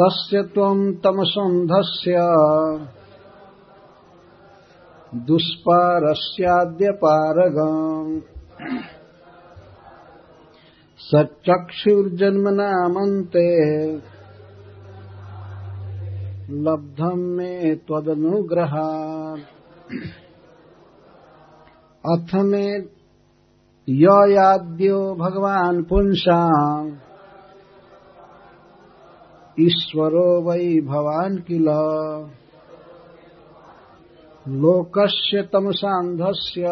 तस्य त्वम् तमसन्धस्य। दुष्पारस्याद्यपारगम्। सचक्षुर्जन्मनामन्ते लब्धम् मे त्वदनुग्रहात्। अथ मे याद्यो भगवान् पुंसाम्। ईश्वरो वै भवान् किल? लोकस्य तमसान्धस्य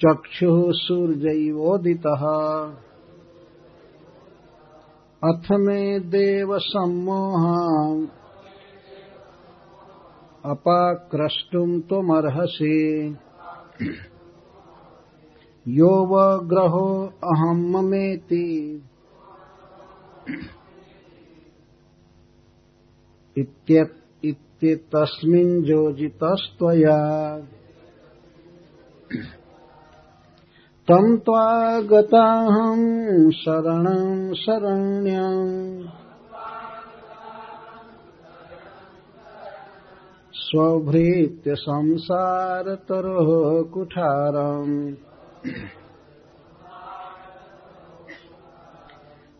चक्षुः सूर्यैवोदितः। अथ मे देवसम्मोहम् अपाक्रष्टुम् त्वमर्हसि। यो वग्रहो अहम् ममेति। इत्येतस्मिन् योजितस्त्वया। तम् त्वागताहम् शरणम् शरण्यम् स्वभृत्य संसारतरोः कुठारम्।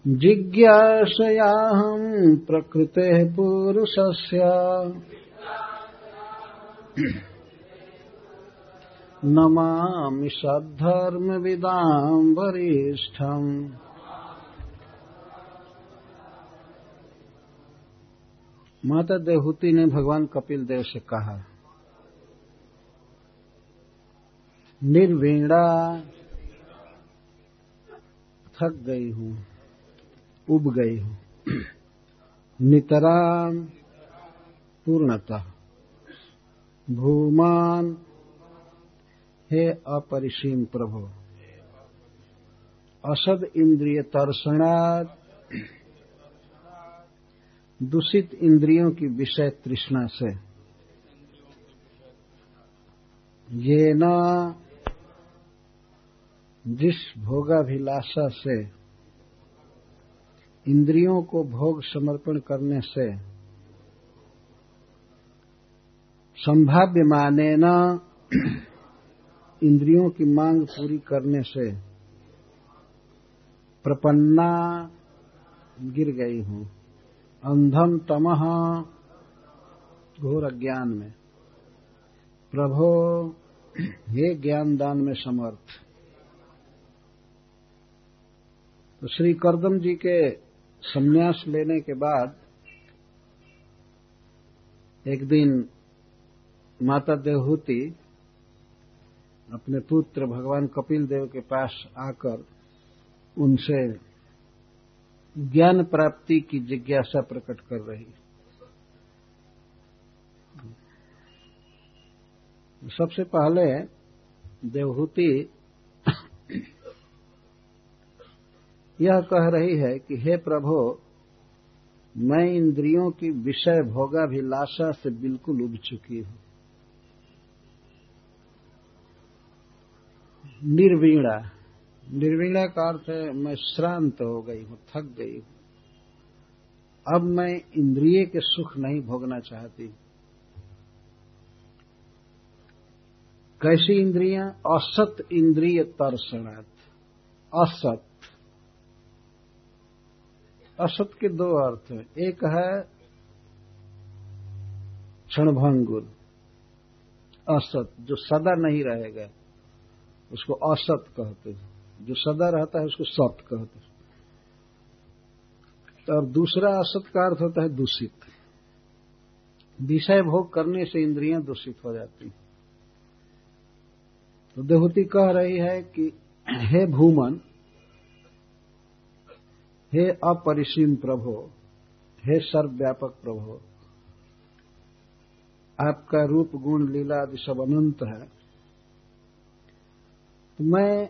जिज्ञासयाहम् प्रकृतेः पुरुषस्य। नमामि सद्धर्मविदाम् वरिष्ठम् माता देवहूति ने भगवान कपिल देव से कहा, निर्वीणा, थक गई हूँ। उब गई हूँ। नितराम पूर्णतः। भूमान हे अपरिसीम प्रभु, असद इंद्रिय तर्षणात्, दूषित इंद्रियों की विषय तृष्णा से। ये न जिस भोगाभिलाषा से इंद्रियों को भोग समर्पण करने से संभाव्य माने न इंद्रियों की मांग पूरी करने से प्रपन्ना गिर गई हूँ। अंधम तमह घोर अज्ञान में। प्रभो, हे ज्ञान दान में समर्थ। तो श्री करदम जी के संन्यास लेने के बाद एक दिन माता देवहूति अपने पुत्र भगवान कपिल देव के पास आकर उनसे ज्ञान प्राप्ति की जिज्ञासा प्रकट कर रही। सबसे पहले देवहूति यह कह रही है कि हे प्रभु, मैं इंद्रियों की विषय भोगाभिलाषा से बिल्कुल उब चुकी हूँ। निर्वीणा। निर्वीणा का अर्थ है, मैं श्रांत हो गई हूँ, थक गई हूँ। अब मैं इंद्रिय के सुख नहीं भोगना चाहती। कैसी इंद्रियाँ? असत इंद्रिय तर्सणात् असत। असत के दो अर्थ हैं। एक है क्षणभंगुर। असत, जो सदा नहीं रहेगा, उसको असत कहते हैं। जो सदा रहता है, उसको सत कहते हैं। और दूसरा असत का अर्थ होता है दूषित। विषय भोग करने से इंद्रियाँ दूषित हो जाती हैं। तो देहूति कह रही है कि, हे भूमन हे अपरिसीम प्रभो, हे सर्वव्यापक प्रभो, आपका रूप, गुण, लीला आदि सब अनंत है। तो मैं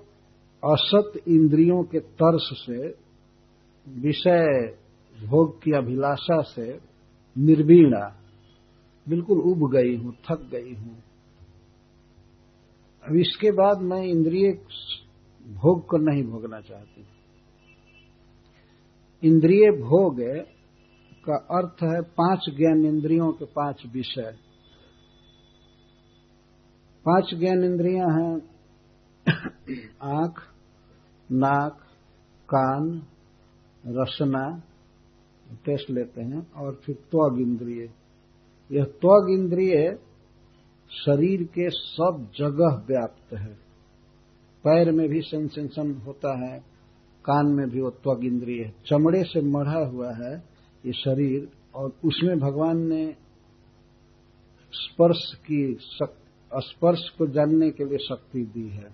असत इंद्रियों के तर्स से, विषय भोग की अभिलाषा से निर्वीणा, बिल्कुल उब गई हूँ, थक गई हूँ। अब इसके बाद मैं इंद्रिय भोग को नहीं भोगना चाहती। इंद्रिय भोग का अर्थ है पाँच ज्ञान इंद्रियों के पाँच विषय। पाँच ज्ञान इंद्रियाँ हैं, आँख, नाक, कान, रसना, टेस्ट लेते हैं, और फिर त्वग इंद्रिय। यह त्वग इंद्रिय शरीर के सब जगह व्याप्त है। पैर में भी सेंसेशन होता है कान में भी वो त्वग इंद्रिय है। चमड़े से मढ़ा हुआ है ये शरीर और उसमें भगवान ने स्पर्श की स्पर्श को जानने के लिए शक्ति दी है।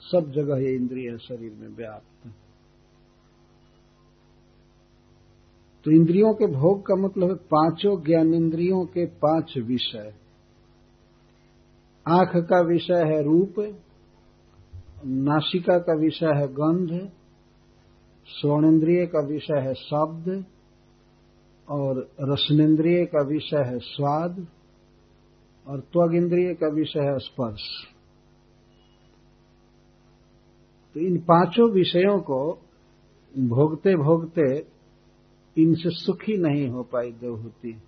सब जगह ये इंद्रिय है, शरीर में व्याप्त। तो इंद्रियों के भोग का मतलब है पाँचों ज्ञान इंद्रियों के पाँच विषय। आँख का विषय है रूप नासिका का विषय है गंध स्वर्णेन्द्रिय का विषय है शब्द, और रसनेन्द्रिय का विषय है स्वाद, और त्वग इंद्रिय का विषय है स्पर्श। तो इन पाँचों विषयों को भोगते भोगते इनसे सुखी नहीं हो पाई देवहूति,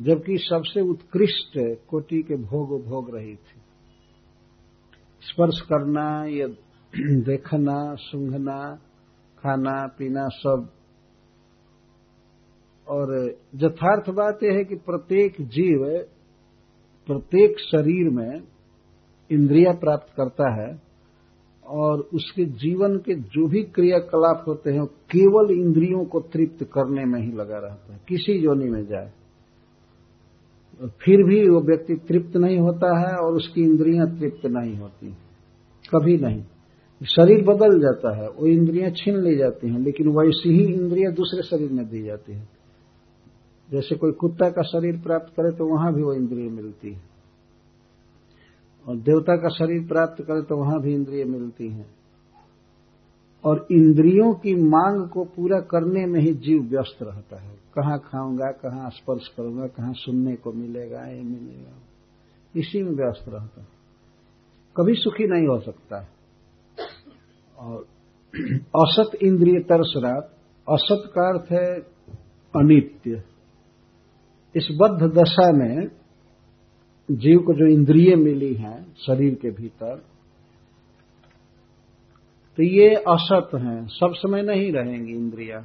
जबकि सबसे उत्कृष्ट कोटि के भोग भोग रही थी। स्पर्श करना, या देखना, सूंघना, खाना, पीना सब। और यथार्थ बात यह है कि प्रत्येक जीव, प्रत्येक शरीर में इंद्रिया प्राप्त करता है और उसके जीवन के जो भी क्रियाकलाप होते हैं केवल इंद्रियों को तृप्त करने में ही लगा रहता है। किसी योनि में जाए। फिर भी वो व्यक्ति तृप्त नहीं होता है और उसकी इंद्रियाँ तृप्त नहीं होती कभी नहीं। शरीर बदल जाता है, वो इंद्रियाँ छीन ली जाती हैं, लेकिन वैसी ही इंद्रियाँ दूसरे शरीर में दी जाती है। जैसे कोई कुत्ता का शरीर प्राप्त करे तो वहाँ भी वो इंद्रिय मिलती है। और देवता का शरीर प्राप्त करे तो वहाँ भी इंद्रिय मिलती हैं। और इंद्रियों की मांग को पूरा करने में ही जीव व्यस्त रहता है। कहाँ खाऊँगा, कहाँ स्पर्श करूँगा, कहाँ सुनने को मिलेगा, ये मिलेगा इसी में व्यस्त रहता है। कभी सुखी नहीं हो सकता और असत इंद्रिय तरसरात, असत का अर्थ है अनित्य। इस बद्ध दशा में जीव को जो इंद्रिय मिली हैं, शरीर के भीतर तो ये असत हैं, सब समय नहीं रहेंगी इंद्रियाँ।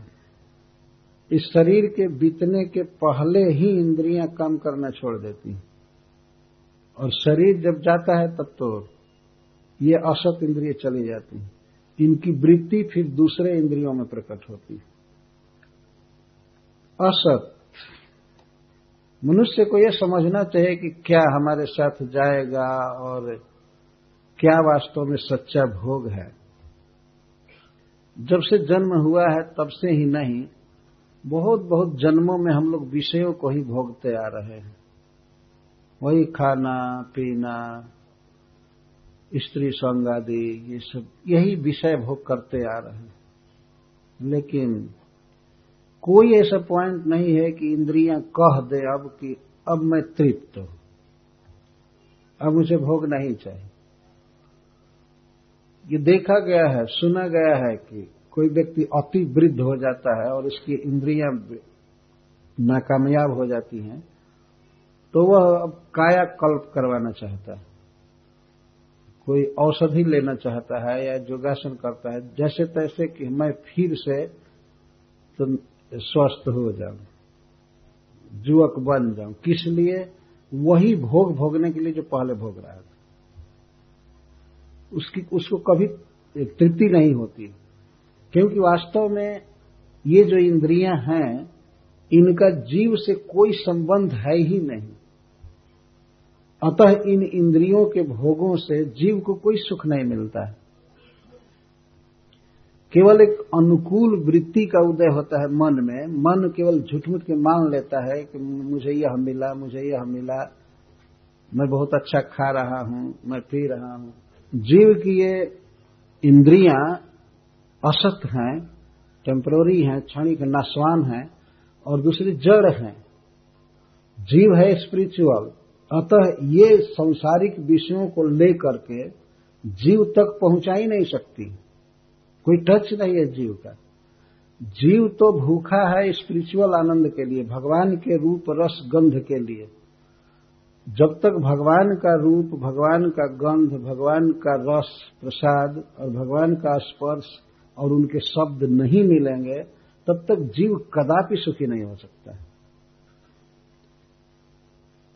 इस शरीर के बीतने के पहले ही इंद्रियाँ काम करना छोड़ देती और शरीर जब जाता है तब तो ये असत इंद्रिय चली जाती इनकी वृत्ति फिर दूसरे इंद्रियों में प्रकट होती असत। मनुष्य को यह समझना चाहिए कि क्या हमारे साथ जाएगा और क्या वास्तव में सच्चा भोग है। जब से जन्म हुआ है, तब से ही नहीं बहुत बहुत जन्मों में हम लोग विषयों को ही भोगते आ रहे हैं। वही खाना, पीना, स्त्री संग आदि, ये सब, यही विषय भोग करते आ रहे हैं। लेकिन कोई ऐसा पॉइंट नहीं है कि इंद्रियाँ कह दे अब कि अब मैं तृप्त हूँ। अब मुझे भोग नहीं चाहिए। ये देखा गया है, सुना गया है कि कोई व्यक्ति अति वृद्ध हो जाता है और उसकी इंद्रियाँ नाकामयाब हो जाती हैं तो वह अब काया कल्प करवाना चाहता है। कोई औषधि लेना चाहता है या योगासन करता है, जैसे तैसे कि मैं फिर से तो स्वस्थ हो जाऊँ, जुवक बन जाऊँ। किस लिए? वही भोग भोगने के लिए जो पहले भोग रहा था। उसकी, उसको कभी तृप्ति नहीं होती। क्योंकि वास्तव में ये जो इंद्रियाँ हैं, इनका जीव से कोई संबंध है ही नहीं। अतः इन इंद्रियों के भोगों से जीव को कोई सुख नहीं मिलता है। केवल एक अनुकूल वृत्ति का उदय होता है मन में। मन केवल झूठ के मान लेता है कि मुझे यह मिला, मुझे यह मिला। मैं बहुत अच्छा खा रहा हूँ, मैं पी रहा हूँ। जीव की ये इंद्रियाँ असत हैं टेम्पररी हैं, क्षणिक नाशवान हैं, और दूसरी जड़ हैं। जीव है स्पिरिचुअल अतः ये संसारिक विषयों को लेकर के जीव तक पहुँचा ही नहीं सकती। कोई टच नहीं है जीव का। जीव तो भूखा है स्पिरिचुअल आनंद के लिए, भगवान के रूप रस गंध के लिए। जब तक भगवान का रूप, भगवान का गंध, भगवान का रस प्रसाद और भगवान का स्पर्श और उनके शब्द नहीं मिलेंगे, तब तक जीव कदापि सुखी नहीं हो सकता है।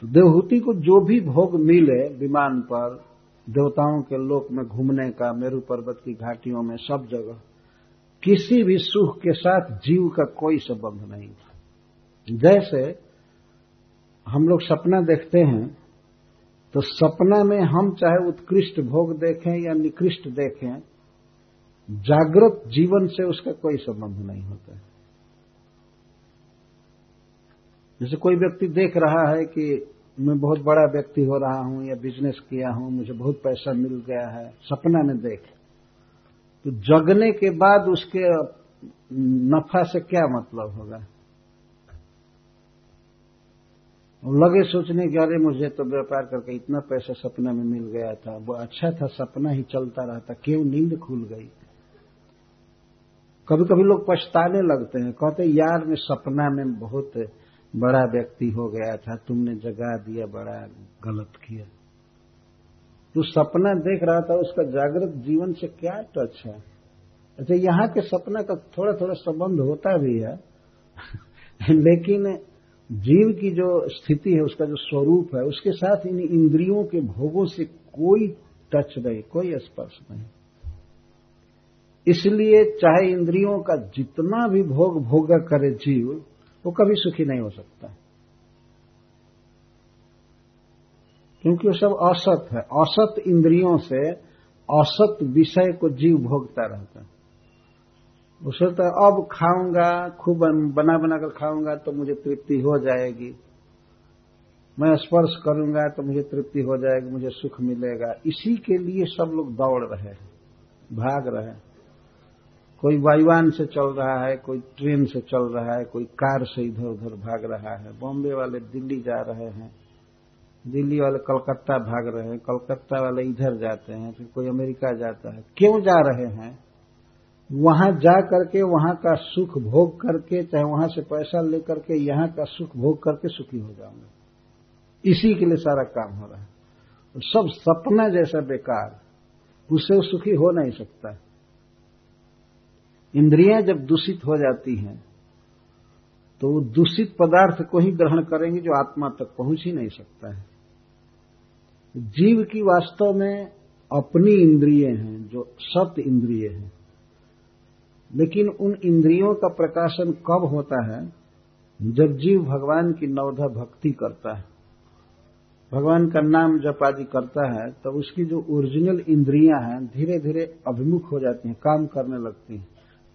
तो देवहूति को जो भी भोग मिले विमान पर, देवताओं के लोक में घूमने का, मेरू पर्वत की घाटियों में सब जगह, किसी भी सुख के साथ जीव का कोई संबंध नहीं था। जैसे हम लोग सपना देखते हैं तो सपना में हम चाहे उत्कृष्ट भोग देखें या निकृष्ट देखें, जागृत जीवन से उसका कोई संबंध नहीं होता है। जैसे कोई व्यक्ति देख रहा है कि मैं बहुत बड़ा व्यक्ति हो रहा हूँ या बिज़नेस किया हूँ, मुझे बहुत पैसा मिल गया है, सपना में देख। तो जगने के बाद उसके नफा से क्या मतलब होगा? लगे सोचने के अरे मुझे तो व्यापार करके इतना पैसा सपना में मिल गया था, वो अच्छा था, सपना ही चलता रहा था, क्यों नींद खुल गई? कभी कभी लोग पछताने लगते हैं, कहते यार, मैं सपना में बहुत बड़ा व्यक्ति हो गया था, तुमने जगा दिया, बड़ा गलत किया। तू सपना देख रहा था, उसका जागृत जीवन से क्या टच है? अच्छा यहाँ के सपना का थोड़ा थोड़ा संबंध होता भी है, लेकिन जीव की जो स्थिति है, उसका जो स्वरूप है, उसके साथ इन इंद्रियों के भोगों से कोई टच नहीं, कोई स्पर्श नहीं। इसलिए चाहे इंद्रियों का जितना भी भोग भोग करे जीव, वो कभी सुखी नहीं हो सकता। क्योंकि वो सब असत है। असत इंद्रियों से असत विषय को जीव भोगता रहता है। वो सोचता अब खाऊँगा, खूब बना बना कर खाऊँगा तो मुझे तृप्ति हो जाएगी। मैं स्पर्श करूँगा तो मुझे तृप्ति हो जाएगी, मुझे सुख मिलेगा। इसी के लिए सब लोग दौड़ रहे हैं, भाग रहे हैं। कोई वायुवान से चल रहा है, कोई ट्रेन से चल रहा है, कोई कार से इधर उधर भाग रहा है। बॉम्बे वाले दिल्ली जा रहे हैं। दिल्ली वाले कलकत्ता भाग रहे हैं, कलकत्ता वाले इधर जाते हैं, फिर कोई अमेरिका जाता है। क्यों जा रहे हैं? वहाँ जा करके, वहाँ का सुख भोग करके, चाहे वहाँ से पैसा लेकर के, यहाँ का सुख भोग करके सुखी हो जाऊँगा। इसी के लिए सारा काम हो रहा है। सब सपना जैसा बेकार, उससे सुखी हो नहीं सकता। इंद्रियाँ जब दूषित हो जाती हैं तो वो दूषित पदार्थ को ही ग्रहण करेंगे जो आत्मा तक पहुँच ही नहीं सकता है। जीव की वास्तव में अपनी इंद्रिय हैं, जो सत इंद्रिय हैं। लेकिन उन इंद्रियों का प्रकाशन कब होता है? जब जीव भगवान की नवधा भक्ति करता है। भगवान का नाम जप आदि करता है, तब उसकी जो ओरिजिनल इंद्रियाँ हैं धीरे धीरे अभिमुख हो जाती हैं, काम करने लगती हैं।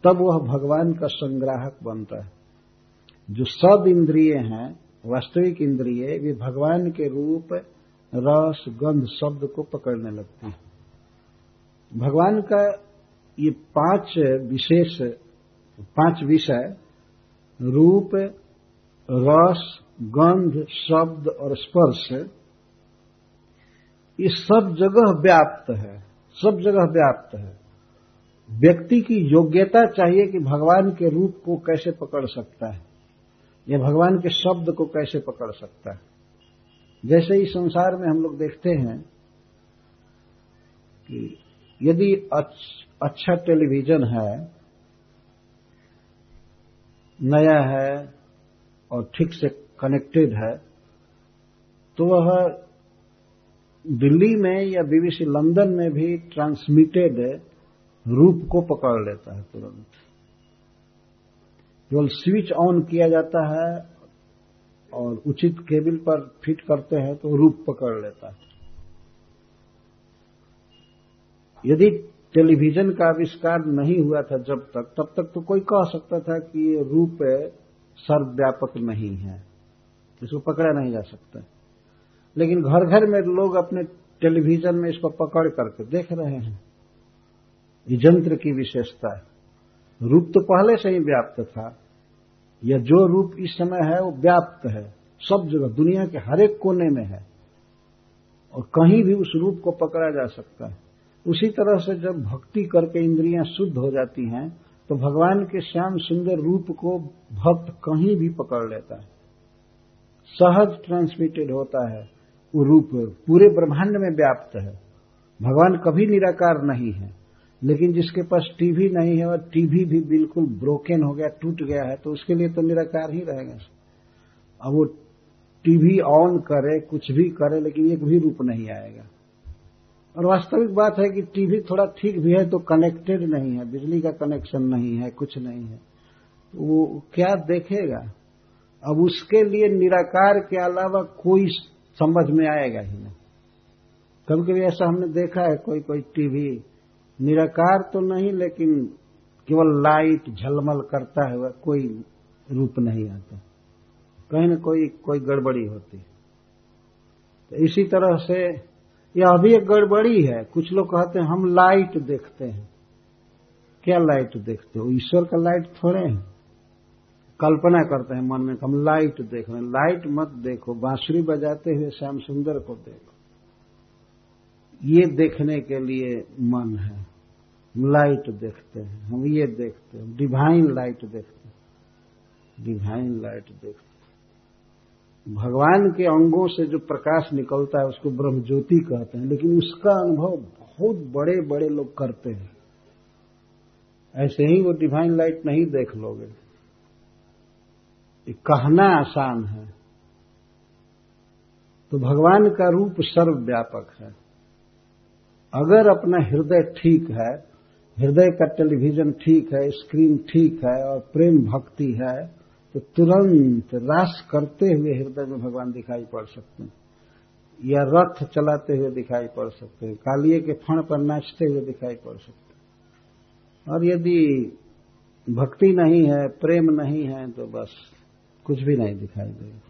तब वह भगवान का संग्राहक बनता है। जो सब इंद्रिय हैं, वास्तविक इंद्रिय, वे भगवान के रूप, रस, गंध, शब्द को पकड़ने लगती हैं। भगवान का ये पाँच विशेष, पाँच विषय, रूप, रस, गंध, शब्द और स्पर्श, ये सब जगह व्याप्त है, सब जगह व्याप्त है। व्यक्ति की योग्यता चाहिए कि भगवान के रूप को कैसे पकड़ सकता है, या भगवान के शब्द को कैसे पकड़ सकता है। जैसे इस संसार में हम लोग देखते हैं कि यदि टेलीविज़न है, नया है और ठीक से कनेक्टेड है तो वह दिल्ली में या बीबीसी लंदन में भी ट्रांसमिटेड रूप को पकड़ लेता है तुरंत। केवल स्विच ऑन किया जाता है और उचित केबल पर फिट करते हैं तो रूप पकड़ लेता है। यदि टेलीविज़न का आविष्कार नहीं हुआ था जब तक, तब तक तो कोई कह सकता था कि ये रूप सर्वव्यापक नहीं है। इसको पकड़ा नहीं जा सकता। लेकिन घर घर में लोग अपने टेलीविज़न में इसको पकड़ करके देख रहे हैं। ये यंत्र की विशेषता है। रूप तो पहले से ही व्याप्त था। यह जो रूप इस समय है, वो व्याप्त है। सब जगह, दुनिया के हर एक कोने में है। और कहीं भी उस रूप को पकड़ा जा सकता है। उसी तरह से जब भक्ति करके इंद्रियाँ शुद्ध हो जाती हैं तो भगवान के श्याम सुंदर रूप को भक्त कहीं भी पकड़ लेता है। सहज ट्रांसमिटेड होता है। वो रूप पूरे ब्रह्मांड में व्याप्त है। भगवान कभी निराकार नहीं है। लेकिन जिसके पास टीवी नहीं है और टीवी भी बिल्कुल ब्रोकन हो गया, टूट गया है तो उसके लिए तो निराकार ही रहेगा। अब वो टीवी ऑन करे, कुछ भी करे, लेकिन एक भी रूप नहीं आएगा। और वास्तविक बात है कि टीवी थोड़ा ठीक भी है तो कनेक्टेड नहीं है, बिजली का कनेक्शन नहीं है, कुछ नहीं है। वो क्या देखेगा? अब उसके लिए निराकार के अलावा कोई समझ में आएगा ही नहीं। कभी कभी ऐसा हमने देखा है कोई कोई टीवी निराकार तो नहीं, लेकिन केवल लाइट झलमल करता है कोई रूप नहीं आता। कहीं न कोई कोई गड़बड़ी होती है। तो इसी तरह से यह अभी एक गड़बड़ी है। कुछ लोग कहते हैं, हम लाइट देखते हैं। क्या लाइट देखते हो? ईश्वर का लाइट थोड़े हैं। कल्पना करते हैं मन में हम लाइट देख रहे हैं। लाइट मत देखो, बांसुरी बजाते हुए श्याम सुंदर को देखो। ये देखने के लिए मन है। हम लाइट देखते हैं। हम ये देखते हैं। डिवाइन लाइट देखते हैं। डिवाइन लाइट देखते भगवान के अंगों से जो प्रकाश निकलता है, उसको ब्रह्म ज्योति कहते हैं। लेकिन उसका अनुभव बहुत बड़े बड़े लोग करते हैं। ऐसे ही वो डिवाइन लाइट नहीं देख लोगे। कहना आसान है। तो भगवान का रूप सर्वव्यापक है। अगर अपना हृदय ठीक है, हृदय का टेलीविज़न ठीक है, स्क्रीन ठीक है और प्रेम भक्ति है तो तुरंत रास करते हुए हृदय में भगवान दिखाई पड़ सकते हैं। या रथ चलाते हुए दिखाई पड़ सकते हैं। कालिए के फण पर नाचते हुए दिखाई पड़ सकते हैं। और यदि भक्ति नहीं है, प्रेम नहीं है तो बस कुछ भी नहीं दिखाई देगा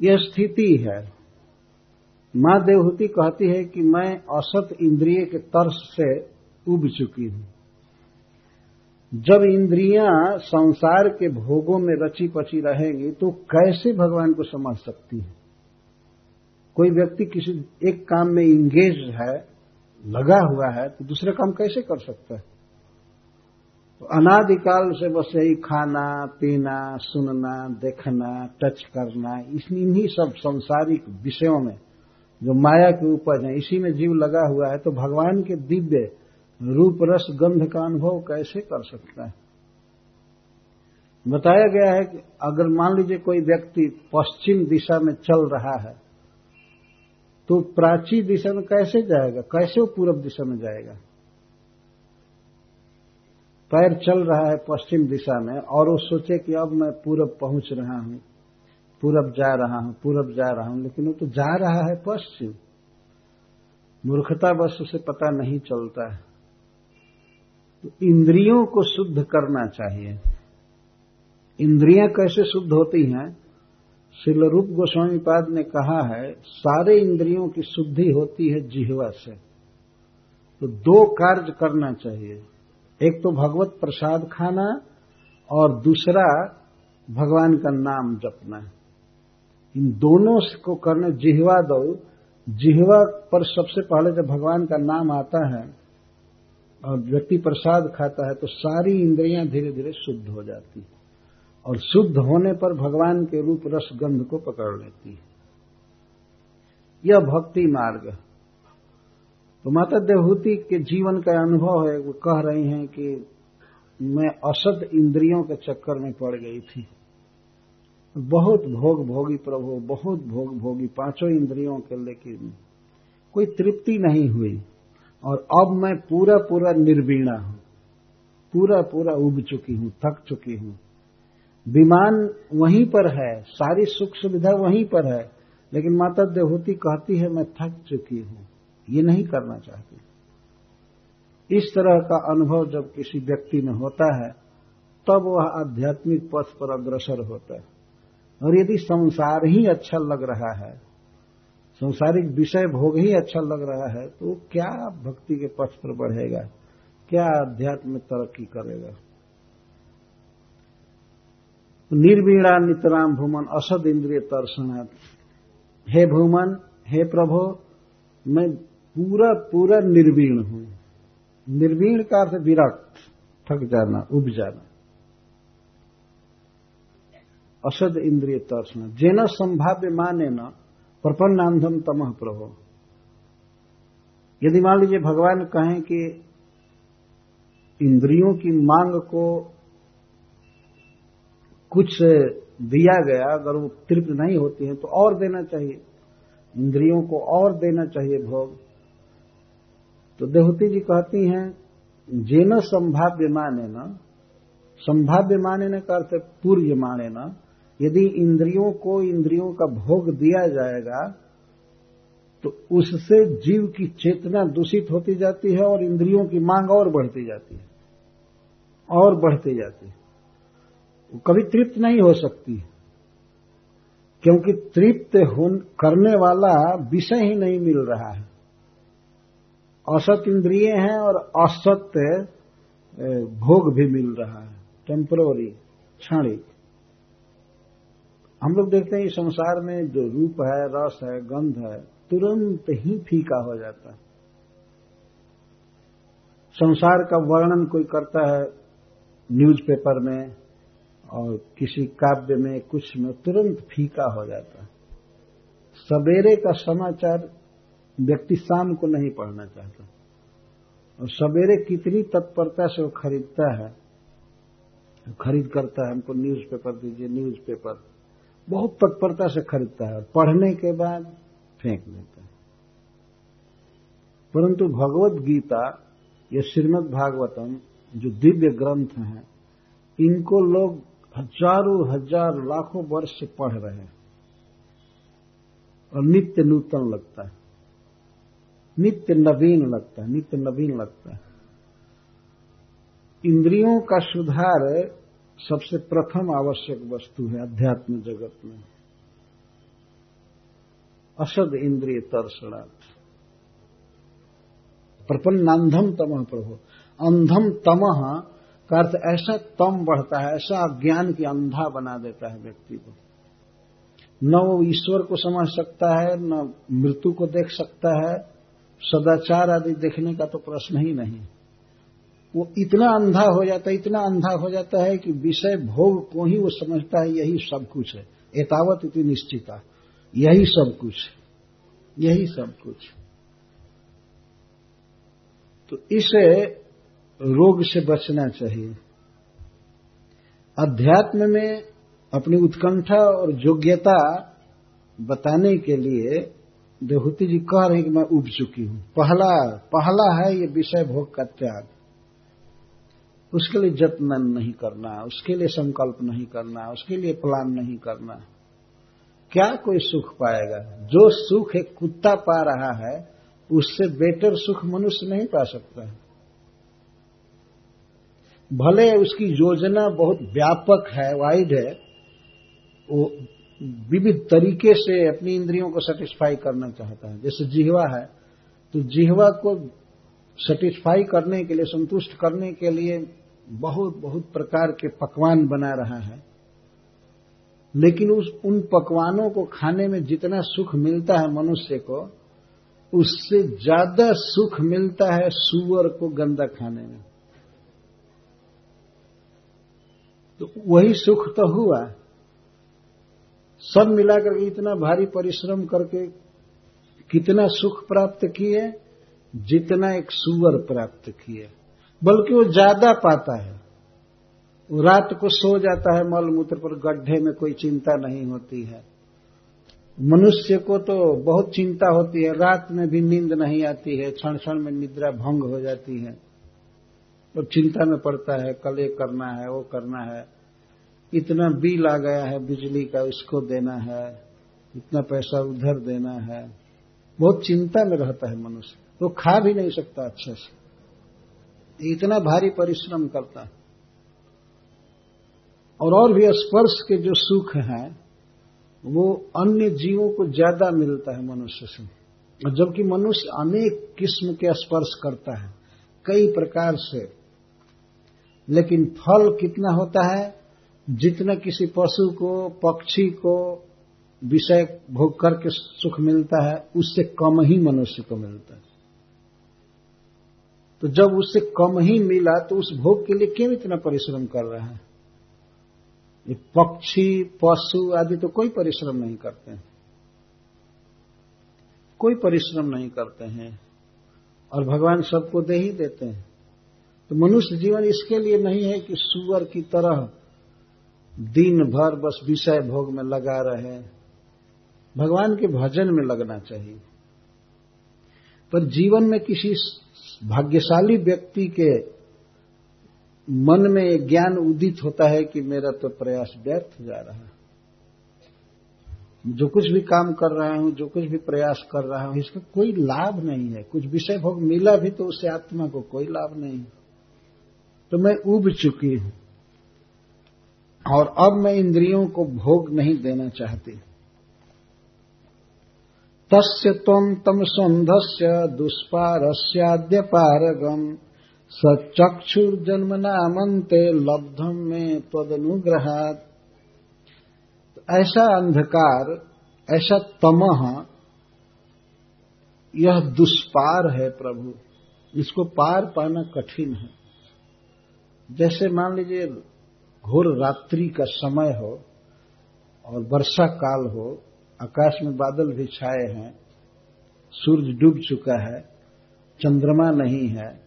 यह स्थिति है। माँ देवहूति कहती है कि मैं औसत इंद्रिय के तर्स से उब चुकी हूँ। जब इंद्रियाँ संसार के भोगों में रची पची रहेंगी तो कैसे भगवान को समझ सकती है? कोई व्यक्ति किसी एक काम में इंगेज है, लगा हुआ है तो दूसरे काम कैसे कर सकता है? तो अनादिकाल से बस यही खाना, पीना, सुनना, देखना टच करना इन्हीं सब संसारिक विषयों में जो माया की उपज है, इसी में जीव लगा हुआ है तो भगवान के दिव्य रूप रस गंध का अनुभव कैसे कर सकता है? बताया गया है कि अगर मान लीजिए कोई व्यक्ति पश्चिम दिशा में चल रहा है तो प्राची दिशा में कैसे जाएगा? कैसे वो पूर्व दिशा में जाएगा? पैर चल रहा है पश्चिम दिशा में और वो सोचे कि अब मैं पूरब पहुँच रहा हूँ, पूरब जा रहा हूँ, पूरब जा रहा हूँ, लेकिन वो तो जा रहा है पश्चिम। मूर्खता बस उसे पता नहीं चलता है। तो इंद्रियों को शुद्ध करना चाहिए। इंद्रियाँ कैसे शुद्ध होती हैं? श्रील रूप गोस्वामी पाद ने कहा है, सारे इंद्रियों की शुद्धि होती है जिहवा से। तो दो कार्य करना चाहिए। एक तो भगवत प्रसाद खाना और दूसरा भगवान का नाम जपना। इन दोनों को करने जिहवा दो। जिहवा पर सबसे पहले जब भगवान का नाम आता है और व्यक्ति प्रसाद खाता है तो सारी इंद्रियाँ धीरे धीरे शुद्ध हो जाती है। और शुद्ध होने पर भगवान के रूप रस गंध को पकड़ लेती है। यह भक्ति मार्ग तो माता देवहूति के जीवन का अनुभव है, वो कह रही हैं कि मैं असत इंद्रियों के चक्कर में पड़ गई थी। बहुत भोग भोगी प्रभु, बहुत भोग भोगी, पाँचों इंद्रियों के लेकिन कोई तृप्ति नहीं हुई। और अब मैं पूरा पूरा निर्वीणा हूँ। पूरा पूरा उब चुकी हूँ, थक चुकी हूँ। विमान वहीं पर है, सारी सुख सुविधा वहीं पर है, लेकिन माता देवहूति कहती है, मैं थक चुकी हूँ, ये नहीं करना चाहती। इस तरह का अनुभव जब किसी व्यक्ति में होता है, तब वह आध्यात्मिक पथ पर अग्रसर होता है। और यदि संसार ही अच्छा लग रहा है संसारिक विषय भोग ही अच्छा लग रहा है तो क्या भक्ति के पथ पर बढ़ेगा? क्या अध्यात्म तरक्की करेगा? निर्वीणा नितराम भूमन, असद इंद्रिय तर्शनाथ हे भूमन, हे प्रभो, मैं पूरा पूरा निर्वीण हूँ। निर्वीण का अर्थ विरक्त, थक जाना, उब जाना। असद इंद्रिय तर्शना जेन संभाव्य माने न प्रपन्नांधम तमह प्रभो। यदि मान लीजिए भगवान कहें कि इंद्रियों की मांग को कुछ दिया गया, अगर वो तृप्त नहीं होती है तो और देना चाहिए। इंद्रियों को और देना चाहिए भोग। तो देवती जी कहती हैं, जेन संभाव्य माने न संभाव्य माने न का अर्थ पूर्य माने न यदि इंद्रियों को इंद्रियों का भोग दिया जाएगा तो उससे जीव की चेतना दूषित होती जाती है और इंद्रियों की मांग और बढ़ती जाती है। और बढ़ती जाती है। वो कभी तृप्त नहीं हो सकती क्योंकि तृप्त करने वाला विषय ही नहीं मिल रहा है। असत इंद्रिय हैं और असत भोग भी मिल रहा है। टेम्पररी, क्षणिक। हम लोग देखते हैं संसार में जो रूप है, रस है, गंध है, तुरंत ही फीका हो जाता है। संसार का वर्णन कोई करता है न्यूज़पेपर में और किसी काव्य में, कुछ में, तुरंत फीका हो जाता है। सवेरे का समाचार व्यक्ति शाम को नहीं पढ़ना चाहता। और सवेरे कितनी तत्परता से वो खरीदता है, खरीद करता है, हमको न्यूज़पेपर दीजिए न्यूज़पेपर बहुत तत्परता से खरीदता है और पढ़ने के बाद फेंक देता है। परंतु भगवत गीता या श्रीमद भागवतम जो दिव्य ग्रंथ हैं, इनको लोग हज़ारों हज़ार लाखों वर्ष से पढ़ रहे हैं। और नित्य नूतन लगता है। नित्य नवीन लगता है, नित्य नवीन लगता है। इंद्रियों का सुधार सबसे प्रथम आवश्यक वस्तु है अध्यात्म जगत में। असद इंद्रिय तर्षणार्थ प्रपन्नांधम तमह प्रभु। अंधम तमह का अर्थ ऐसा तम बढ़ता है, ऐसा अज्ञान की अंधा बना देता है व्यक्ति को। न वो ईश्वर को समझ सकता है, न मृत्यु को देख सकता है। सदाचार आदि देखने का तो प्रश्न ही नहीं। वो इतना अंधा हो जाता है, इतना अंधा हो जाता है कि विषय भोग को ही वो समझता है, यही सब कुछ है। एतावत इतनी निश्चिता। यही सब कुछ यही सब कुछ तो इसे रोग से बचना चाहिए। अध्यात्म में अपनी उत्कंठा और योग्यता बताने के लिए देहूति जी कह रहे हैं कि मैं उब चुकी हूँ। पहला पहला है ये विषय भोग का त्याग। उसके लिए जत्न नहीं करना, उसके लिए संकल्प नहीं करना, उसके लिए प्लान नहीं करना। क्या कोई सुख पाएगा? जो सुख एक कुत्ता पा रहा है, उससे बेटर सुख मनुष्य नहीं पा सकता है। भले उसकी योजना बहुत व्यापक है, वाइड है, वो विविध तरीके से अपनी इंद्रियों को सेटिस्फाई करना चाहता है। जैसे जिहवा है तो जिहवा को सेटिस्फाई करने के लिए, संतुष्ट करने के लिए बहुत बहुत प्रकार के पकवान बना रहा है। लेकिन उस, उन पकवानों को खाने में जितना सुख मिलता है मनुष्य को, उससे ज़्यादा सुख मिलता है सुअर को गंदा खाने में। तो वही सुख तो हुआ। सब मिलाकर इतना भारी परिश्रम करके कितना सुख प्राप्त किए, जितना एक सुअर प्राप्त किए। बल्कि वो ज़्यादा पाता है। वो रात को सो जाता है मल मूत्र पर, गड्ढे में कोई चिंता नहीं होती है। मनुष्य को तो बहुत चिंता होती है, रात में भी नींद नहीं आती है क्षण क्षण में निद्रा भंग हो जाती है। और चिंता में पड़ता है, कल ये करना है, वो करना है। इतना बिल आ गया है बिजली का उसको देना है, इतना पैसा उधर देना है। बहुत चिंता में रहता है मनुष्य। वो तो खा भी नहीं सकता अच्छे से। इतना भारी परिश्रम करता है। और और भी स्पर्श के जो सुख हैं, वो अन्य जीवों को ज़्यादा मिलता है मनुष्य से। जबकि मनुष्य अनेक किस्म के स्पर्श करता है, कई प्रकार से। लेकिन फल कितना होता है? जितना किसी पशु को, पक्षी को विषय भोग करके सुख मिलता है, उससे कम ही मनुष्य को मिलता है। तो जब उससे कम ही मिला तो उस भोग के लिए क्यों इतना परिश्रम कर रहा है? ये पक्षी, पशु आदि तो कोई परिश्रम नहीं करते हैं। कोई परिश्रम नहीं करते हैं और भगवान सबको दे ही देते हैं। तो मनुष्य जीवन इसके लिए नहीं है कि सुअर की तरह दिन भर बस विषय भोग में लगा रहे। भगवान के भजन में लगना चाहिए। पर जीवन में किसी भाग्यशाली व्यक्ति के मन में ज्ञान उदित होता है कि मेरा तो प्रयास व्यर्थ जा रहा है। जो कुछ भी काम कर रहा हूँ, जो कुछ भी प्रयास कर रहा हूँ, इसका कोई लाभ नहीं है। कुछ विषय भोग मिला भी तो उससे आत्मा को कोई लाभ नहीं तो मैं उब चुकी हूँ और अब मैं इंद्रियों को भोग नहीं देना चाहती। तस्य तम तम संधस्य दुष्पारस्याद्य पारगम सचक्षुर्जन्मनामंते लब्धम में तदनुग्रहात ऐसा अंधकार, ऐसा तमह, यह दुष्पार है प्रभु। इसको पार पाना कठिन है। जैसे मान लीजिए, घोर रात्रि का समय हो और वर्षा काल हो आकाश में बादल भी छाए हैं, सूरज डूब चुका है, चंद्रमा नहीं है,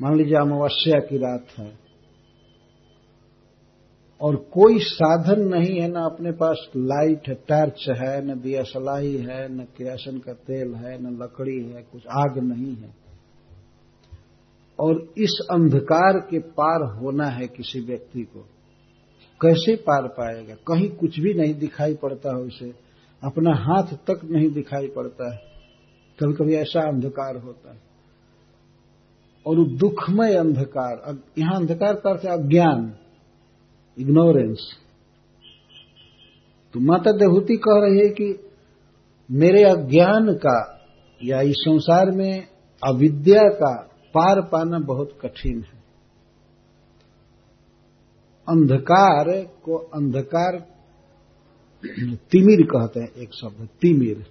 मान लीजिए अमावस्या की रात है, और कोई साधन नहीं है ना अपने पास लाइट है, टॉर्च है, न दिया सलाई है, न किरासन का तेल है, न लकड़ी है, कुछ आग नहीं है। और इस अंधकार के पार होना है किसी व्यक्ति को। कैसे पार पाएगा? कहीं कुछ भी नहीं दिखाई पड़ता है उसे अपना हाथ तक नहीं दिखाई पड़ता है। कभी कभी ऐसा अंधकार होता है। और वो दुखमय अंधकार यहाँ अंधकार का अर्थ अज्ञान इग्नोरेंस तो माता देहूति कह रही है कि मेरे अज्ञान का या इस संसार में अविद्या का पार पाना बहुत कठिन है। अंधकार को अंधकार तिमिर कहते हैं, एक शब्द, तिमिर।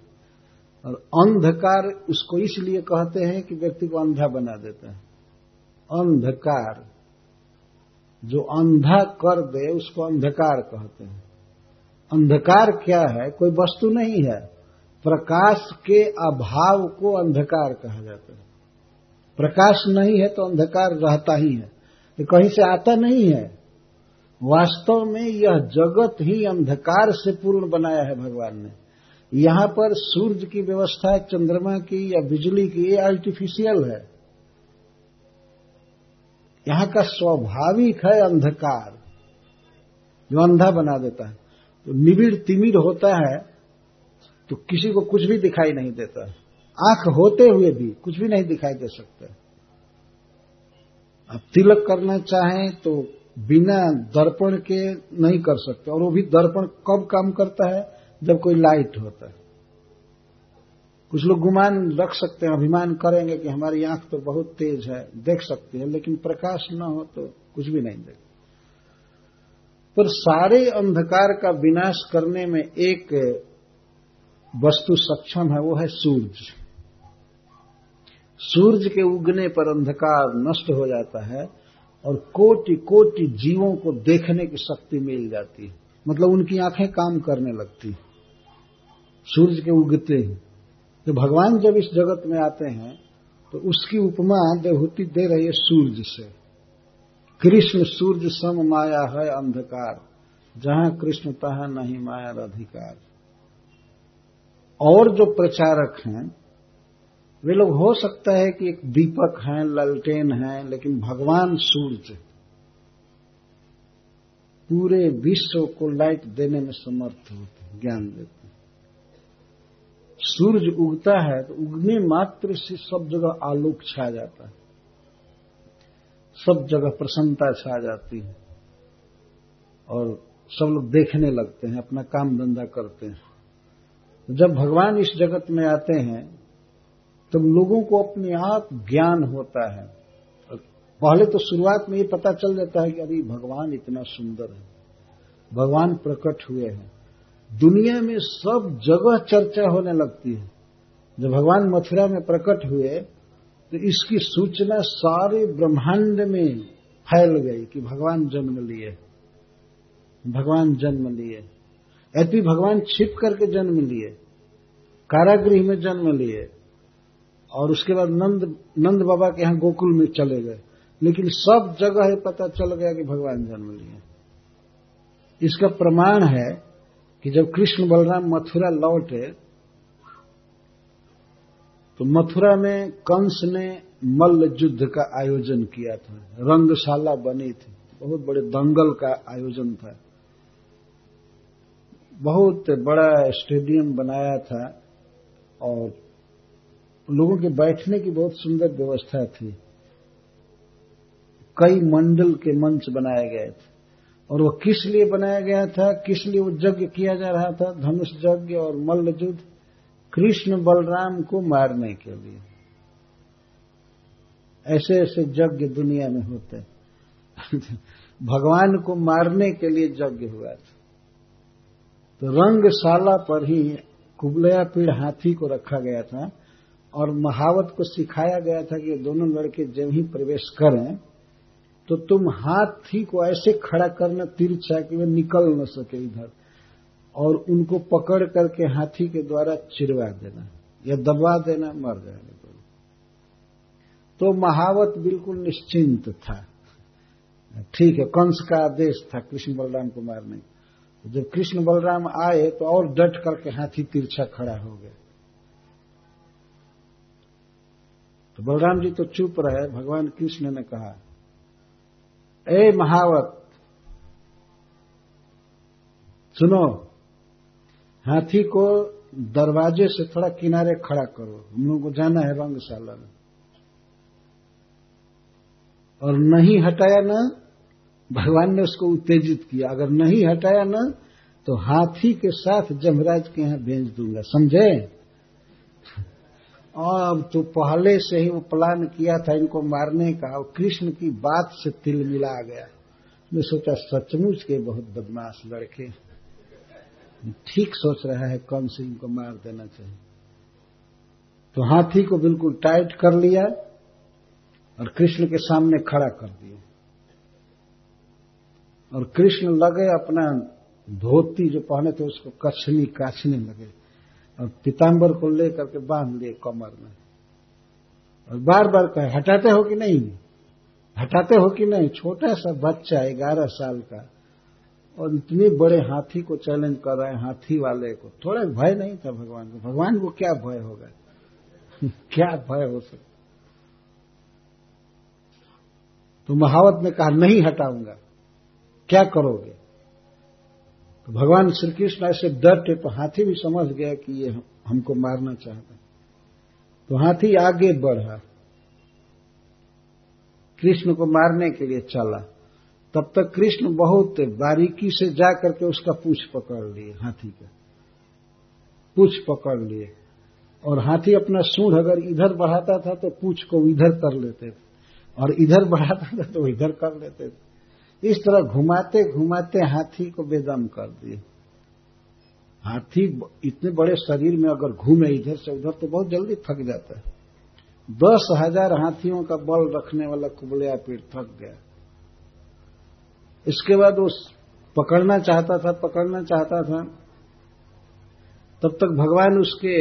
और अंधकार उसको इसलिए कहते हैं कि व्यक्ति को अंधा बना देता है। अंधकार, जो अंधा कर दे, उसको अंधकार कहते हैं। अंधकार क्या है? कोई वस्तु नहीं है। प्रकाश के अभाव को अंधकार कहा जाता है। प्रकाश नहीं है तो अंधकार रहता ही है। कहीं से आता नहीं है। वास्तव में यह जगत ही अंधकार से पूर्ण बनाया है भगवान ने। यहाँ पर सूर्य की व्यवस्था चंद्रमा की या बिजली की, ये आर्टिफिशियल है। यहाँ का स्वाभाविक है अंधकार, जो अंधा बना देता है। तो निबिड़ तिमिर होता है तो किसी को कुछ भी दिखाई नहीं देता। आँख होते हुए भी कुछ भी नहीं दिखाई दे सकता। अब तिलक करना चाहें तो बिना दर्पण के नहीं कर सकते, और वो भी दर्पण कब काम करता है? जब कोई लाइट होता है। कुछ लोग गुमान रख सकते हैं, अभिमान करेंगे कि हमारी आँख तो बहुत तेज है, देख सकते हैं, लेकिन प्रकाश न हो तो कुछ भी नहीं देख। पर सारे अंधकार का विनाश करने में एक वस्तु सक्षम है, वो है सूरज। सूरज के उगने पर अंधकार नष्ट हो जाता है और कोटि कोटि जीवों को देखने की शक्ति मिल जाती है। मतलब उनकी आँखें काम करने लगती सूरज के उगते ही। तो भगवान जब इस जगत में आते हैं तो उसकी उपमा देवहूति दे रही है सूर्य से। कृष्ण सूर्य सम माया है अंधकार, जहाँ कृष्ण तहा नहीं माया अधिकार। और जो प्रचारक हैं वे लोग हो सकता है कि एक दीपक हैं, ललटेन हैं, लेकिन भगवान सूर्य पूरे विश्व को लाइट देने में समर्थ होते ज्ञान देते सूरज उगता है तो उगने मात्र से सब जगह आलोक छा जाता है। सब जगह प्रसन्नता छा जाती है और सब लोग देखने लगते हैं, अपना काम धंधा करते हैं। जब भगवान इस जगत में आते हैं तब तो लोगों को अपने आप ज्ञान होता है। पहले तो शुरुआत में ये पता चल जाता है कि अरे भगवान इतना सुंदर है, भगवान प्रकट हुए हैं। दुनिया में सब जगह चर्चा होने लगती है। जब भगवान मथुरा में प्रकट हुए तो इसकी सूचना सारे ब्रह्मांड में फैल गई कि भगवान जन्म लिए, भगवान जन्म लिए। यद्यपि भगवान छिप करके जन्म लिए, कारागृह में जन्म लिए और उसके बाद नंद नंद बाबा के यहाँ गोकुल में चले गए। लेकिन सब जगह पता चल गया कि भगवान जन्म लिए। इसका प्रमाण है कि जब कृष्ण बलराम मथुरा लौटे तो मथुरा में कंस ने मल्ल युद्ध का आयोजन किया था। रंगशाला बनी थी। बहुत बड़े दंगल का आयोजन था। बहुत बड़ा स्टेडियम बनाया था और लोगों के बैठने की बहुत सुंदर व्यवस्था थी। कई मंडल के मंच बनाए गए थे। और वो किस लिए बनाया गया था, किस लिए वो यज्ञ किया जा रहा था, धनुष यज्ञ और मल्ल युद्ध, कृष्ण बलराम को मारने के लिए। ऐसे ऐसे यज्ञ दुनिया में होते भगवान को मारने के लिए यज्ञ हुआ था। तो रंगशाला पर ही कुबलया पीड़ हाथी को रखा गया था। और महावत को सिखाया गया था कि दोनों लड़के जब ही प्रवेश करें तो तुम हाथी को ऐसे खड़ा करना तिरछा कि वे निकल न सके इधर, और उनको पकड़ करके हाथी के द्वारा चिरवा देना या दबा देना, मर जाने को तो महावत बिल्कुल निश्चिंत था। ठीक है, कंस का आदेश था, कृष्ण बलराम को मारने जब कृष्ण बलराम आए तो और डट करके हाथी तिरछा खड़ा हो गया। तो बलराम जी तो चुप रहे, भगवान कृष्ण ने कहा, ए महावत, सुनो, हाथी को दरवाजे से थोड़ा किनारे खड़ा करो, हम लोग को जाना है रंगशाला में। और नहीं हटाया ना, भगवान ने उसको उत्तेजित किया, अगर नहीं हटाया ना तो हाथी के साथ जमराज के यहाँ भेज दूँगा, समझे? अब तो पहले से ही वो प्लान किया था इनको मारने का, और कृष्ण की बात से तिल मिला गया। मैं सोचा सचमुच के बहुत बदमाश लड़के ठीक सोच रहा है कम से इनको मार देना चाहिए। तो हाथी को बिल्कुल टाइट कर लिया और कृष्ण के सामने खड़ा कर दिया। और कृष्ण लगे अपना धोती जो पहने थे उसको कछनी काछने लगे। और पीताम्बर को लेकर के बाँध लिए कमर में। और बार बार कहे, हटाते हो कि नहीं? हटाते हो कि नहीं? छोटा सा बच्चा ग्यारह साल का, और इतने बड़े हाथी को चैलेंज कर रहे हैं, हाथी वाले को। थोड़ा भय नहीं था भगवान को? भगवान को क्या भय होगा? क्या भय हो सकता? तो महावत ने कहा, नहीं हटाऊँगा। क्या करोगे? भगवान श्री कृष्ण ऐसे डरते तो हाथी भी समझ गया कि ये हमको मारना चाहता तो हाथी आगे बढ़ा। कृष्ण को मारने के लिए चला। तब तक कृष्ण बहुत बारीकी से जा करके उसका पूछ पकड़ लिए, हाथी का। पूछ पकड़ लिए। और हाथी अपना सूढ़ अगर इधर बढ़ाता था तो पूछ को इधर कर लेते थे। और इधर बढ़ाता था तो इधर कर लेते थे। इस तरह घुमाते घुमाते हाथी को बेदम कर दिए। हाथी इतने बड़े शरीर में अगर घूमे इधर से उधर तो बहुत जल्दी थक जाता है। दस हज़ार हाथियों का बल रखने वाला कुबलिया पीठ थक गया। इसके बाद वो पकड़ना चाहता था, पकड़ना चाहता था। तब तक भगवान उसके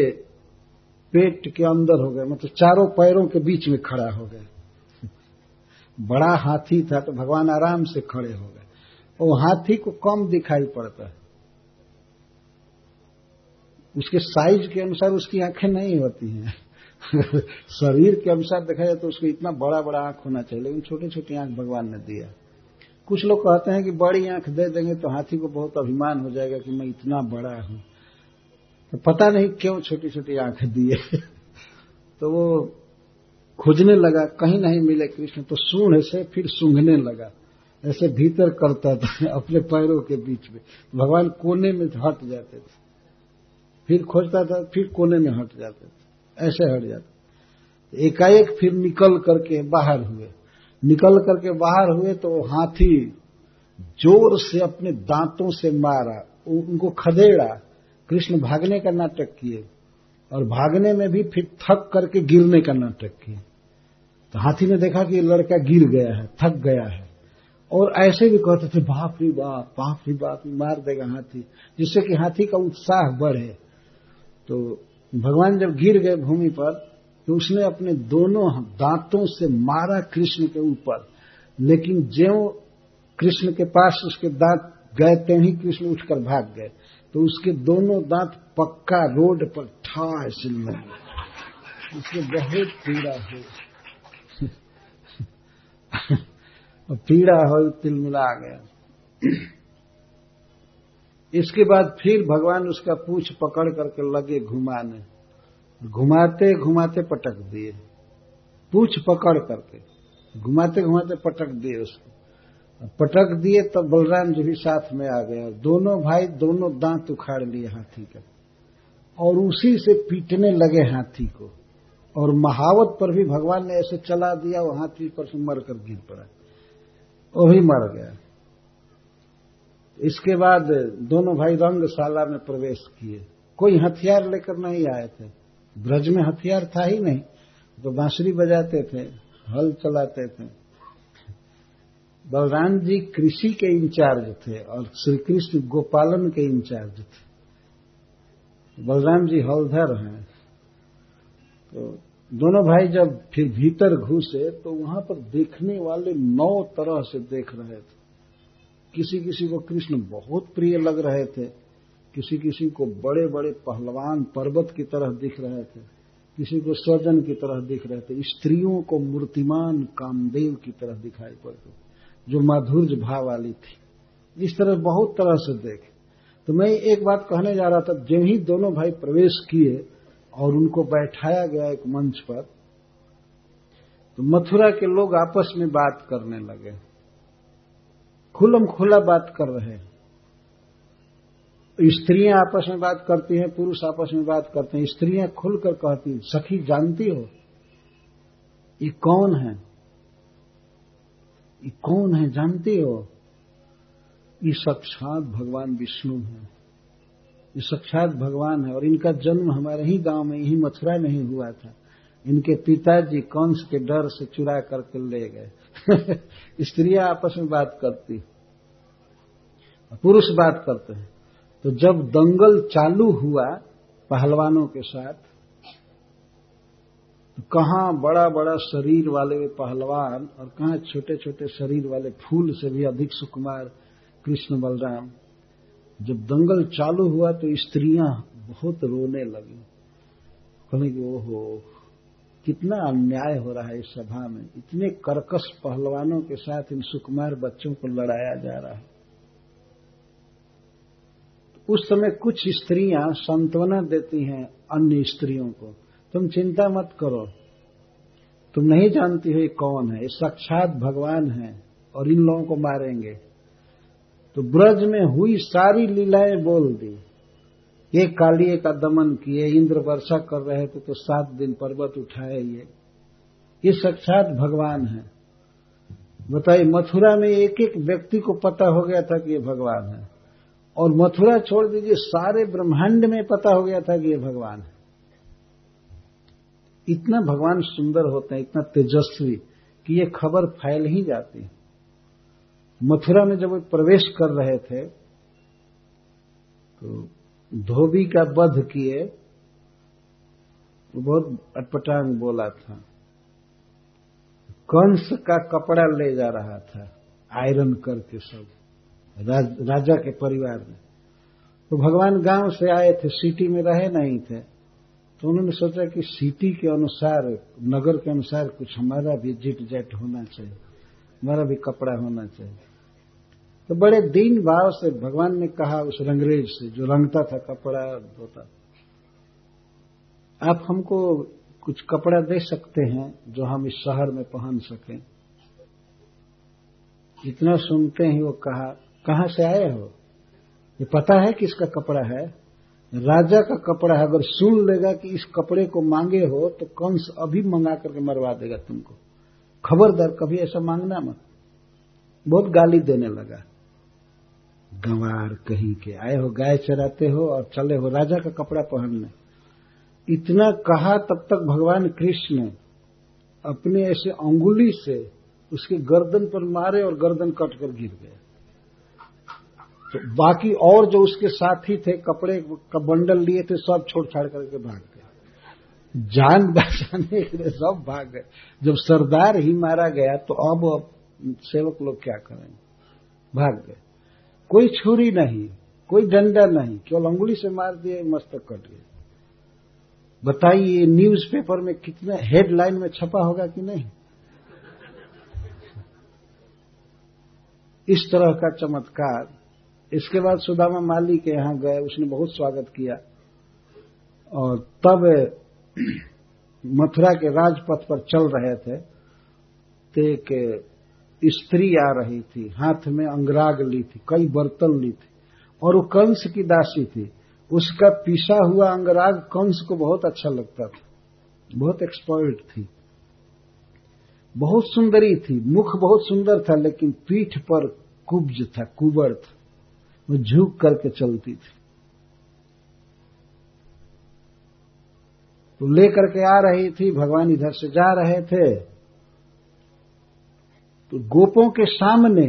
पेट के अंदर हो गए मतलब चारों पैरों के बीच में खड़ा हो गया बड़ा हाथी था तो भगवान आराम से खड़े हो गए। वो हाथी को कम दिखाई पड़ता है। उसके साइज़ के अनुसार उसकी आँखें नहीं होती हैं। शरीर के अनुसार देखा जाए तो उसको इतना बड़ा बड़ा आँख होना चाहिए, लेकिन छोटी छोटी आँख भगवान ने दिया। कुछ लोग कहते हैं कि बड़ी आँख दे देंगे तो हाथी को बहुत अभिमान हो जाएगा कि मैं इतना बड़ा हूँ। तो पता नहीं क्यों छोटी छोटी आँख दिए। तो वो खोजने लगा, कहीं नहीं मिले कृष्ण तो सूढ़ से फिर सूंघने लगा। ऐसे भीतर करता था, अपने पैरों के बीच में। भगवान कोने में हट जाते थे। फिर खोजता था, फिर कोने में हट जाते थे। ऐसे हट जाते एकाएक फिर निकल करके बाहर हुए। निकल करके बाहर हुए तो हाथी ज़ोर से अपने दांतों से मारा उनको खदेड़ा। कृष्ण भागने का नाटक किए और भागने में भी फिर थक करके गिरने का नाटक किए। तो हाथी ने देखा कि लड़का गिर गया है, थक गया है। और ऐसे भी कहते थे, बाप रे बाप बाप रे बाप मार देगा हाथी, जिससे कि हाथी का उत्साह बढ़े। तो भगवान जब गिर गए भूमि पर तो उसने अपने दोनों दांतों से मारा कृष्ण के ऊपर। लेकिन ज्यो कृष्ण के पास उसके दांत गए, ते ही कृष्ण उठकर भाग गए। तो उसके दोनों दांत पक्का रोड पर ठा सिल उसको बहुत पीड़ा हुई। पीड़ा हो तिल मिला गया। इसके बाद फिर भगवान उसका पूछ पकड़ करके लगे घुमाने। घुमाते घुमाते पटक दिए। पूछ पकड़ करके। घुमाते घुमाते पटक दिए उसको। पटक दिए तब बलराम जी भी साथ में आ गए। दोनों भाई दोनों दांत उखाड़ लिए हाथी का। और उसी से पीटने लगे हाथी को। और महावत पर भी भगवान ने ऐसे चला दिया वहाँ हाथी पर से मरकर गिर पड़ा। वो भी मर गया। इसके बाद दोनों भाई रंगशाला में प्रवेश किए। कोई हथियार लेकर नहीं आए थे। ब्रज में हथियार था ही नहीं तो बांसुरी बजाते थे, हल चलाते थे। बलराम जी कृषि के इंचार्ज थे और श्री कृष्ण गोपालन के इंचार्ज थे। बलराम जी हलधर हैं। तो दोनों भाई जब फिर भीतर घुसे तो वहाँ पर देखने वाले नौ तरह से देख रहे थे। किसी किसी को कृष्ण बहुत प्रिय लग रहे थे किसी किसी को बड़े बड़े पहलवान पर्वत की तरह दिख रहे थे, किसी को स्वजन की तरह दिख रहे थे, स्त्रियों को मूर्तिमान कामदेव की तरह दिखाई पड़ते जो माधुर्य भाव वाली थी। इस तरह बहुत तरह से देखे। तो मैं एक बात कहने जा रहा था जब ही दोनों भाई प्रवेश किए और उनको बैठाया गया एक मंच पर तो मथुरा के लोग आपस में बात करने लगे। खुलम खुला बात कर रहे स्त्रियाँ आपस में बात करती हैं, पुरुष आपस में बात करते हैं। स्त्रियाँ खुलकर कहती सखी, जानती हो? ये कौन है? ये कौन है? जानती हो? ये साक्षात भगवान विष्णु है। ये साक्षात भगवान है और इनका जन्म हमारे ही गाँव में, यही मथुरा में ही हुआ था। इनके पिताजी कंस के डर से चुरा करके ले गए। स्त्रियाँ आपस में बात करती, पुरुष बात करते हैं। तो जब दंगल चालू हुआ पहलवानों के साथ तो कहाँ बड़ा बड़ा शरीर वाले पहलवान और कहाँ छोटे छोटे शरीर वाले फूल से भी अधिक सुकुमार कृष्ण बलराम जब दंगल चालू हुआ तो स्त्रियाँ बहुत रोने लगी। कहने कि, ओहो, कितना अन्याय हो रहा है इस सभा में। इतने कर्कश पहलवानों के साथ इन सुकुमार बच्चों को लड़ाया जा रहा है। उस समय कुछ स्त्रियाँ सांत्वना देती हैं अन्य स्त्रियों को। तुम चिंता मत करो। तुम नहीं जानती हो ये कौन है। ये साक्षात भगवान है और इन लोगों को मारेंगे। तो ब्रज में हुई सारी लीलाएँ बोल दी। ये कालिए का दमन किए, इंद्र वर्षा कर रहे थे तो सात दिन पर्वत उठाए ये। ये साक्षात भगवान है। बताइए, मथुरा में एक एक व्यक्ति को पता हो गया था कि ये भगवान है। और मथुरा छोड़ दीजिए, सारे ब्रह्मांड में पता हो गया था कि ये भगवान है। इतना भगवान सुंदर होते हैं, इतना तेजस्वी, कि ये खबर फैल ही जाती है। मथुरा में जब वे प्रवेश कर रहे थे तो धोबी का वध किए वो बहुत अटपटांग बोला था। कंस का कपड़ा ले जा रहा था आयरन करके सब राज, राजा के परिवार में। तो भगवान गाँव से आए थे सिटी में रहे नहीं थे तो उन्होंने सोचा कि सिटी के अनुसार नगर के अनुसार कुछ हमारा भी जिट जैट होना चाहिए हमारा भी कपड़ा होना चाहिए। तो बड़े दीन भाव से भगवान ने कहा उस रंगरेज से, जो रंगता था कपड़ा धोता। आप हमको कुछ कपड़ा दे सकते हैं जो हम इस शहर में पहन सकें। इतना सुनते ही वो कहा, कहाँ से आए हो? ये पता है कि इसका कपड़ा है। राजा का कपड़ा है, अगर सुन लेगा कि इस कपड़े को मांगे हो तो कंस अभी मंगा करके मरवा देगा तुमको? खबरदार कभी ऐसा मांगना मत। बहुत गाली देने लगा। गंवार कहीं के। आए हो गाय चराते हो और चले हो राजा का कपड़ा पहनने। इतना कहा तब तक भगवान कृष्ण अपने ऐसे अंगुली से उसके गर्दन पर मारे और गर्दन कट कर गिर गए। तो बाकी और जो उसके साथी थे कपड़े का बंडल लिए थे सब छोड़ छाड़ करके भाग गए। जान बचाने के लिए सब भाग गए। जब सरदार ही मारा गया तो अब, सेवक लोग क्या करेंगे? भाग गए। कोई छुरी नहीं, कोई डंडा नहीं, केवल अंगुली से मार दिए, मस्तक कट गए बताइए न्यूज़ पेपर में कितने हेडलाइन में छपा होगा कि नहीं? इस तरह का चमत्कार। इसके बाद सुदामा माली के यहाँ गए, उसने बहुत स्वागत किया। और तब मथुरा के राजपथ पर चल रहे थे तो एक स्त्री आ रही थी, हाथ में अंगराग ली थी, कई बर्तन ली थी, और वो कंस की दासी थी। उसका पीसा हुआ अंगराग कंस को बहुत अच्छा लगता था, बहुत एक्सपर्ट थी। बहुत सुंदरी थी, मुख बहुत सुंदर था, लेकिन पीठ पर कुब्ज था कुबर था, वो झुक करके चलती थी। तो लेकर के आ रही थी, भगवान इधर से जा रहे थे तो गोपों के सामने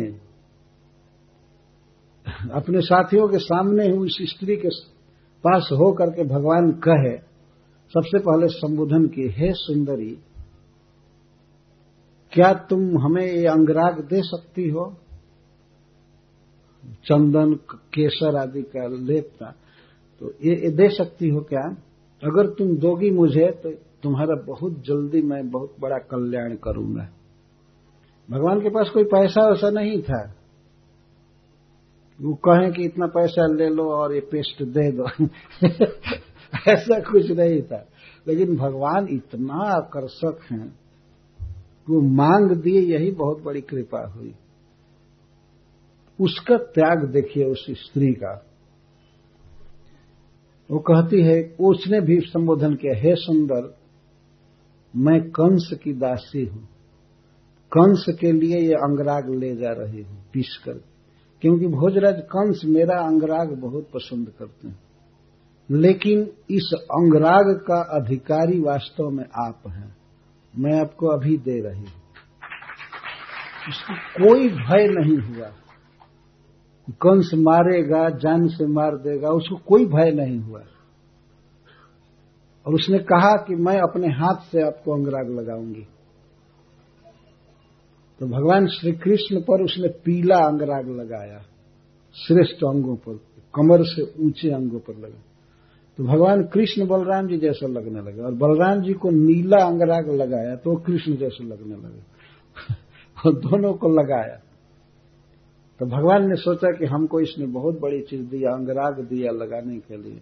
अपने साथियों के सामने ही उस स्त्री के पास हो करके भगवान कहे सबसे पहले संबोधन किए हे सुंदरी क्या तुम हमें ये अंगराग दे सकती हो? चंदन केसर आदि का लेप था तो ये, ये दे सकती हो क्या? अगर तुम दोगी मुझे तो तुम्हारा बहुत जल्दी मैं बहुत बड़ा कल्याण करूँगा। भगवान के पास कोई पैसा वैसा नहीं था। वो कहें कि इतना पैसा ले लो और ये पेस्ट दे दो। ऐसा कुछ नहीं था। लेकिन भगवान इतना आकर्षक हैं, वो मांग दिए, यही बहुत बड़ी कृपा हुई। उसका त्याग देखिए उस स्त्री का। वो कहती है, उसने भी संबोधन किया, हे सुंदर, मैं कंस की दासी हूँ। कंस के लिए ये अंगराग ले जा रहे हूँ, पीस कर। क्योंकि भोजराज कंस मेरा अंगराग बहुत पसंद करते हैं। लेकिन इस अंगराग का अधिकारी वास्तव में आप हैं। मैं आपको अभी दे रही हूँ। इसको कोई भय नहीं हुआ। कंस मारेगा, जान से मार देगा, उसको कोई भय नहीं हुआ। और उसने कहा कि मैं अपने हाथ से आपको अंगराग लगाऊँगी। तो भगवान श्री कृष्ण पर उसने पीला अंगराग लगाया, श्रेष्ठ अंगों पर, कमर से ऊँचे अंगों पर लगा। तो भगवान कृष्ण बलराम जी जैसा लगने लगे और बलराम जी को नीला अंगराग लगाया तो कृष्ण जैसे लगने लगे। और दोनों को लगाया। तो भगवान ने सोचा कि हमको इसने बहुत बड़ी चीज़ दिया, अंगराग दिया लगाने के लिए।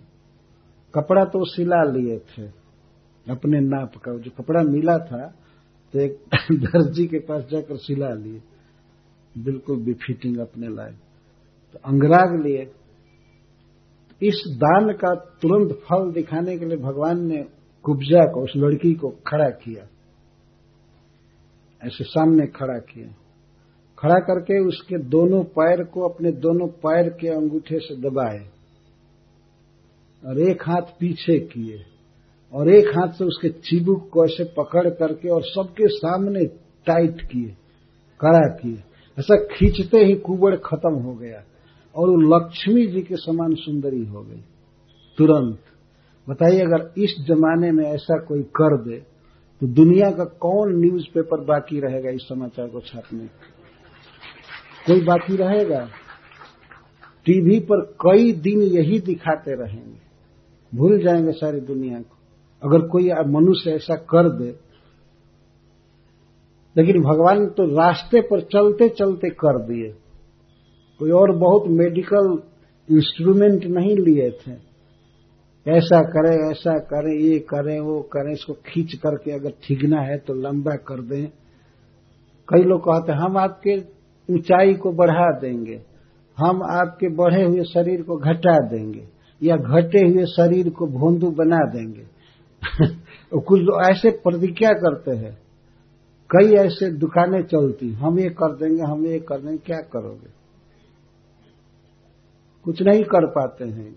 कपड़ा तो सिला लिए थे, अपने नाप का, जो कपड़ा मिला था तो एक दर्जी के पास जाकर सिला लिए। बिल्कुल भी फिटिंग अपने लाए तो अंगराग लिए। इस दान का तुरंत फल दिखाने के लिए भगवान ने कुब्जा को, उस लड़की को खड़ा किया। ऐसे सामने खड़ा किया। खड़ा करके उसके दोनों पैर को अपने दोनों पैर के अंगूठे से दबाए और एक हाथ पीछे किए। और एक हाथ से उसके चिबुक को ऐसे पकड़ करके और सबके सामने टाइट किए, कड़ा किए। ऐसा खींचते ही कुबड़ खत्म हो गया और वो लक्ष्मी जी के समान सुंदरी हो गई। तुरंत। बताइए, अगर इस जमाने में ऐसा कोई कर दे तो दुनिया का कौन न्यूज़पेपर बाकी रहेगा इस समाचार को छापने? कोई बाकी रहेगा? टीवी पर कई दिन यही दिखाते रहेंगे। भूल जाएँगे सारी दुनिया को। अगर कोई मनुष्य ऐसा कर दे, लेकिन भगवान तो रास्ते पर चलते चलते कर दिए। कोई और बहुत मेडिकल इंस्ट्रूमेंट नहीं लिए थे। ऐसा करें ऐसा करें, ये करें, वो करें, इसको खींच करके अगर ठीकना है तो लंबा कर दें। कई लोग कहते हैं, हम आपके ऊंचाई को बढ़ा देंगे, हम आपके बढ़े हुए शरीर को घटा देंगे, या घटे हुए शरीर को भोंदू बना देंगे। कुछ ऐसे प्रतिज्ञा करते हैं। कई ऐसे दुकानें चलती हम ये कर देंगे, हम ये कर देंगे, क्या करोगे? कुछ नहीं कर पाते हैं।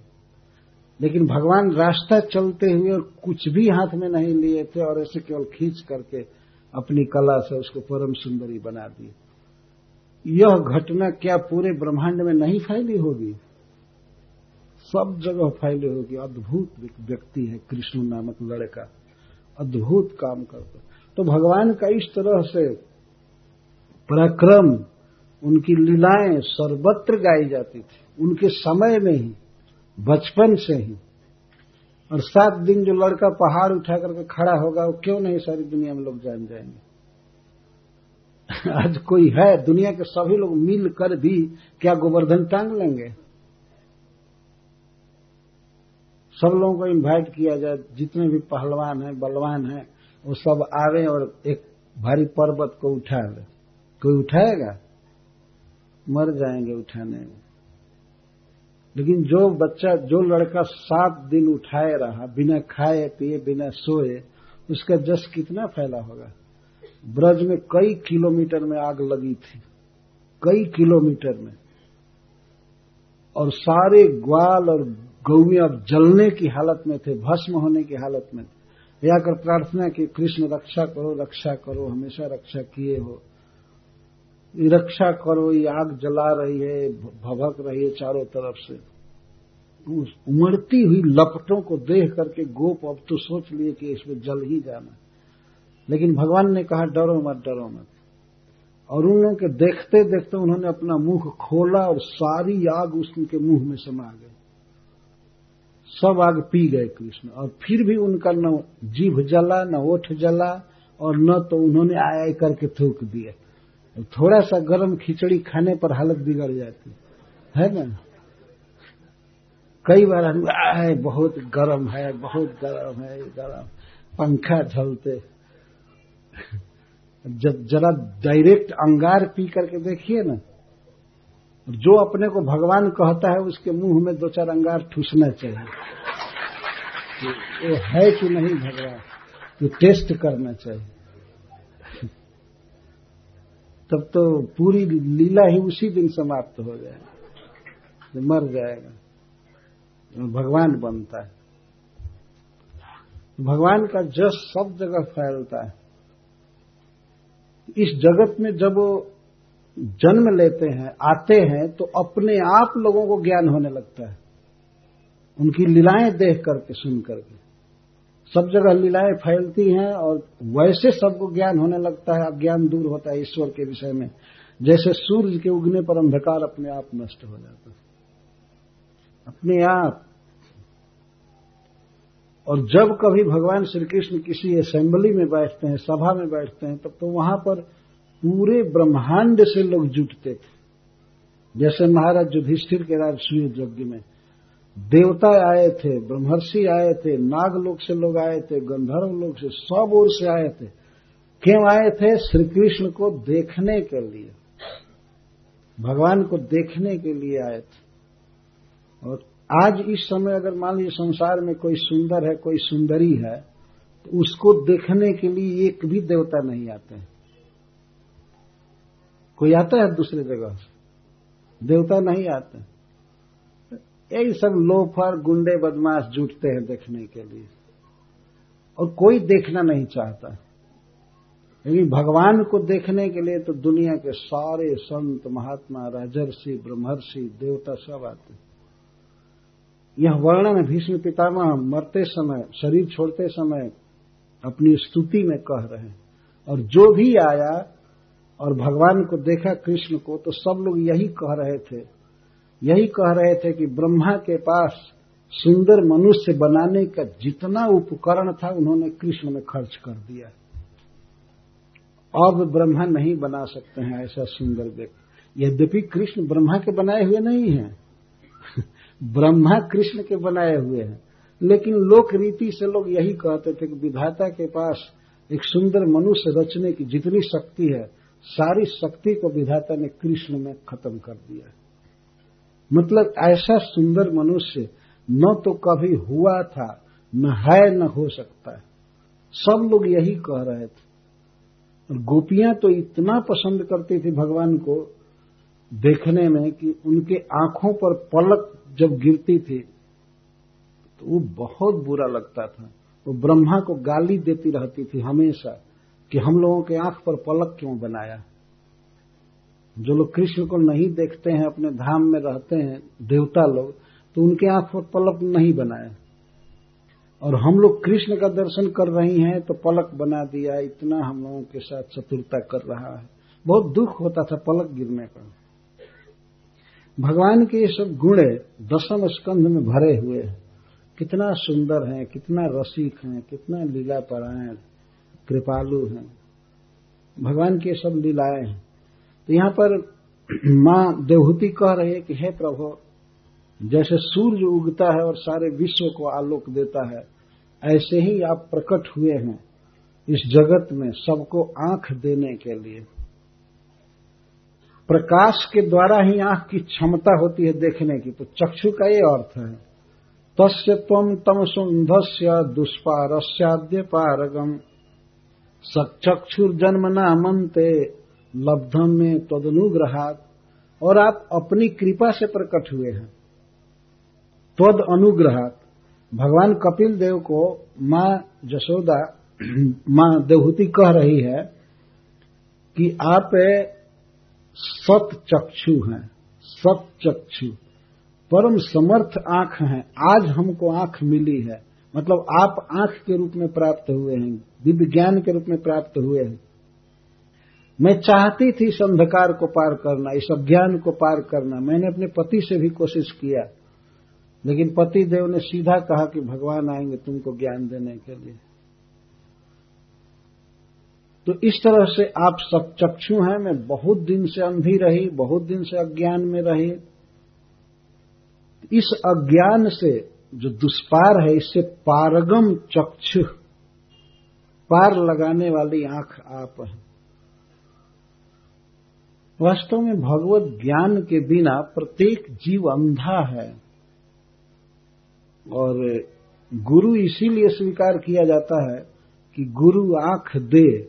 लेकिन भगवान रास्ता चलते हुए और कुछ भी हाथ में नहीं लिए थे और ऐसे केवल खींच करके अपनी कला से उसको परम सुंदरी बना दी। यह घटना क्या पूरे ब्रह्मांड में नहीं फैली होगी? सब जगह फैली होगी अद्भुत व्यक्ति है कृष्ण नामक लड़का। अद्भुत काम करता तो भगवान का इस तरह से पराक्रम, उनकी लीलाएँ सर्वत्र गाई जाती थी। उनके समय में ही, बचपन से ही। और सात दिन जो लड़का पहाड़ उठा करके खड़ा होगा, वो क्यों नहीं सारी दुनिया में लोग जान जाएँगे? आज कोई है, दुनिया के सभी लोग मिलकर भी क्या गोवर्धन टांग लेंगे? सब लोगों को इनवाइट किया जाए, जितने भी पहलवान हैं, बलवान हैं, वो सब आवे और एक भारी पर्वत को उठा ले कोई उठाएगा? मर जाएँगे उठाने। में लेकिन जो बच्चा, जो लड़का सात दिन उठाए रहा, बिना खाए, पिए, बिना सोए, उसका जस कितना फैला होगा? ब्रज में कई किलोमीटर में आग लगी थी। कई किलोमीटर में। और सारे ग्वाल और गौए अब जलने की हालत में थे, भस्म होने की हालत में थे। आकर प्रार्थना की, कृष्ण, रक्षा करो रक्षा करो, हमेशा रक्षा किए हो। रक्षा करो, ये आग जला रही है, भभक रही है चारों तरफ़ से। उस उमड़ती हुई लपटों को देख करके गोप अब तो सोच लिए कि इसमें जल ही जाना लेकिन भगवान ने कहा, डरो मत डरो मत। और उन लोगों के देखते देखते उन्होंने अपना मुँह खोला और सारी आग उसके मुँह में समा गई। सब आग पी गए कृष्ण। और फिर भी उनका न जीभ जला, न ओठ जला, और न तो उन्होंने आया करके थूक दिया थोड़ा सा गर्म खिचड़ी खाने पर हालत बिगड़ जाती। है ना? कई बार हम आए बहुत गर्म है, बहुत गर्म है गर्म। पंखा झलते जब जरा डायरेक्ट अंगार पी करके देखिए ना जो अपने को भगवान कहता है, उसके मुँह में दो चार अंगार ठूसना चाहिए। वो है कि नहीं भगवान? ये टेस्ट करना चाहिए। तब तो पूरी लीला ही उसी दिन समाप्त हो जाएगा। मर जाएगा। भगवान बनता है। भगवान का जस सब जगह फैलता है। इस जगत में जब वो जन्म लेते हैं, आते हैं तो अपने आप लोगों को ज्ञान होने लगता है। उनकी लीलाएँ देख करके, सुन करके। सब जगह लीलाएँ फैलती हैं और वैसे सबको ज्ञान होने लगता है, अज्ञान दूर होता है ईश्वर के विषय में। जैसे सूर्य के उगने पर अंधकार अपने आप नष्ट हो जाता है। अपने आप। और जब कभी भगवान श्री कृष्ण किसी असेंबली में बैठते हैं, सभा में बैठते हैं, तब तो वहाँ पर पूरे ब्रह्मांड से लोग जुटते थे। जैसे महाराज युधिष्ठिर के राज सूर्य यज्ञ में देवता आए थे, ब्रह्मर्षि आए थे नाग नागलोक से लोग आए थे, गंधर्व लोग से सब ओर से आए थे। क्यों आए थे? श्री कृष्ण को देखने के लिए। भगवान को देखने के लिए आए थे। और आज इस समय अगर मान लीजिए संसार में कोई सुंदर है, कोई सुंदरी है तो उसको देखने के लिए एक भी देवता नहीं आते हैं। कोई आता है दूसरे जगह देवता नहीं आते। यही सब लोफर, गुंडे, बदमाश जुटते हैं देखने के लिए। और कोई देखना नहीं चाहता। लेकिन भगवान को देखने के लिए तो दुनिया के सारे संत, महात्मा, राजर्षि, ब्रह्मर्षि, देवता सब आते यह वर्णन भीष्म पितामह मरते समय, शरीर छोड़ते समय अपनी स्तुति में कह रहे हैं। और जो भी आया और भगवान को देखा कृष्ण को तो सब लोग यही कह रहे थे। यही कह रहे थे कि ब्रह्मा के पास सुंदर मनुष्य बनाने का जितना उपकरण था, उन्होंने कृष्ण में खर्च कर दिया। अब ब्रह्मा नहीं बना सकते हैं ऐसा सुंदर व्यक्ति। यद्यपि कृष्ण ब्रह्मा के बनाए हुए नहीं है। ब्रह्मा कृष्ण के बनाए हुए हैं। लेकिन लोक रीति से लोग यही कहते थे कि विधाता के पास एक सुंदर मनुष्य रचने की जितनी शक्ति है सारी शक्ति को विधाता ने कृष्ण में खत्म कर दिया। मतलब ऐसा सुंदर मनुष्य न तो कभी हुआ था, न है, न हो सकता है। सब लोग यही कह रहे थे। और गोपियाँ तो इतना पसंद करती थी भगवान को देखने में कि उनके आँखों पर पलक जब गिरती थी तो वो बहुत बुरा लगता था। वो ब्रह्मा को गाली देती रहती थी हमेशा। कि हम लोगों के आँख पर पलक क्यों बनाया? जो लोग कृष्ण को नहीं देखते हैं, अपने धाम में रहते हैं, देवता लोग तो उनके आँख पर पलक नहीं बनाया। और हम लोग कृष्ण का दर्शन कर रही हैं तो पलक बना दिया, इतना हम लोगों के साथ चतुरता कर रहा है। बहुत दुख होता था पलक गिरने का। भगवान के ये सब गुण दसम स्कंध में भरे हुए हैं। कितना सुंदर है, कितना रसिक है, कितना लीला परायण कृपालु है। भगवान की सब लीलाएँ हैं। तो यहाँ पर माँ देवहूति कह रही कि, हे प्रभु, जैसे सूर्य उगता है और सारे विश्व को आलोक देता है, ऐसे ही आप प्रकट हुए हैं इस जगत में सबको आँख देने के लिए। प्रकाश के द्वारा ही आँख की क्षमता होती है देखने की। तो चक्षु का ये अर्थ है, तस्य तम सुंधस्य दुष्पारस्याद्य पारगम। सचक्षुर्जन्म नामंते लब्धम में तदनुग्रहात और आप अपनी कृपा से प्रकट हुए हैं। तद अनुग्रहात। भगवान कपिल देव को माँ जसोदा, माँ देवहूति कह रही है कि आप सत चक्षु हैं सत चक्षु परम समर्थ आँख हैं। आज हमको आँख मिली है। मतलब आप आँख के रूप में प्राप्त हुए हैं, दिव्य ज्ञान के रूप में प्राप्त हुए हैं। मैं चाहती थी इस अंधकार को पार करना, इस अज्ञान को पार करना। मैंने अपने पति से भी कोशिश किया, लेकिन पति देव ने सीधा कहा कि भगवान आएँगे, तुमको ज्ञान देने के लिए। तो इस तरह से आप सब चक्षु हैं, मैं बहुत दिन से अंधी रही, बहुत दिन से अज्ञान में रही। इस अज्ञान से जो दुष्पार है, इससे पारगम चक्षु। पार लगाने वाली आँख आप है। वास्तव में भगवत ज्ञान के बिना प्रत्येक जीव अंधा है। और गुरु इसीलिए स्वीकार किया जाता है कि गुरु आँख दे।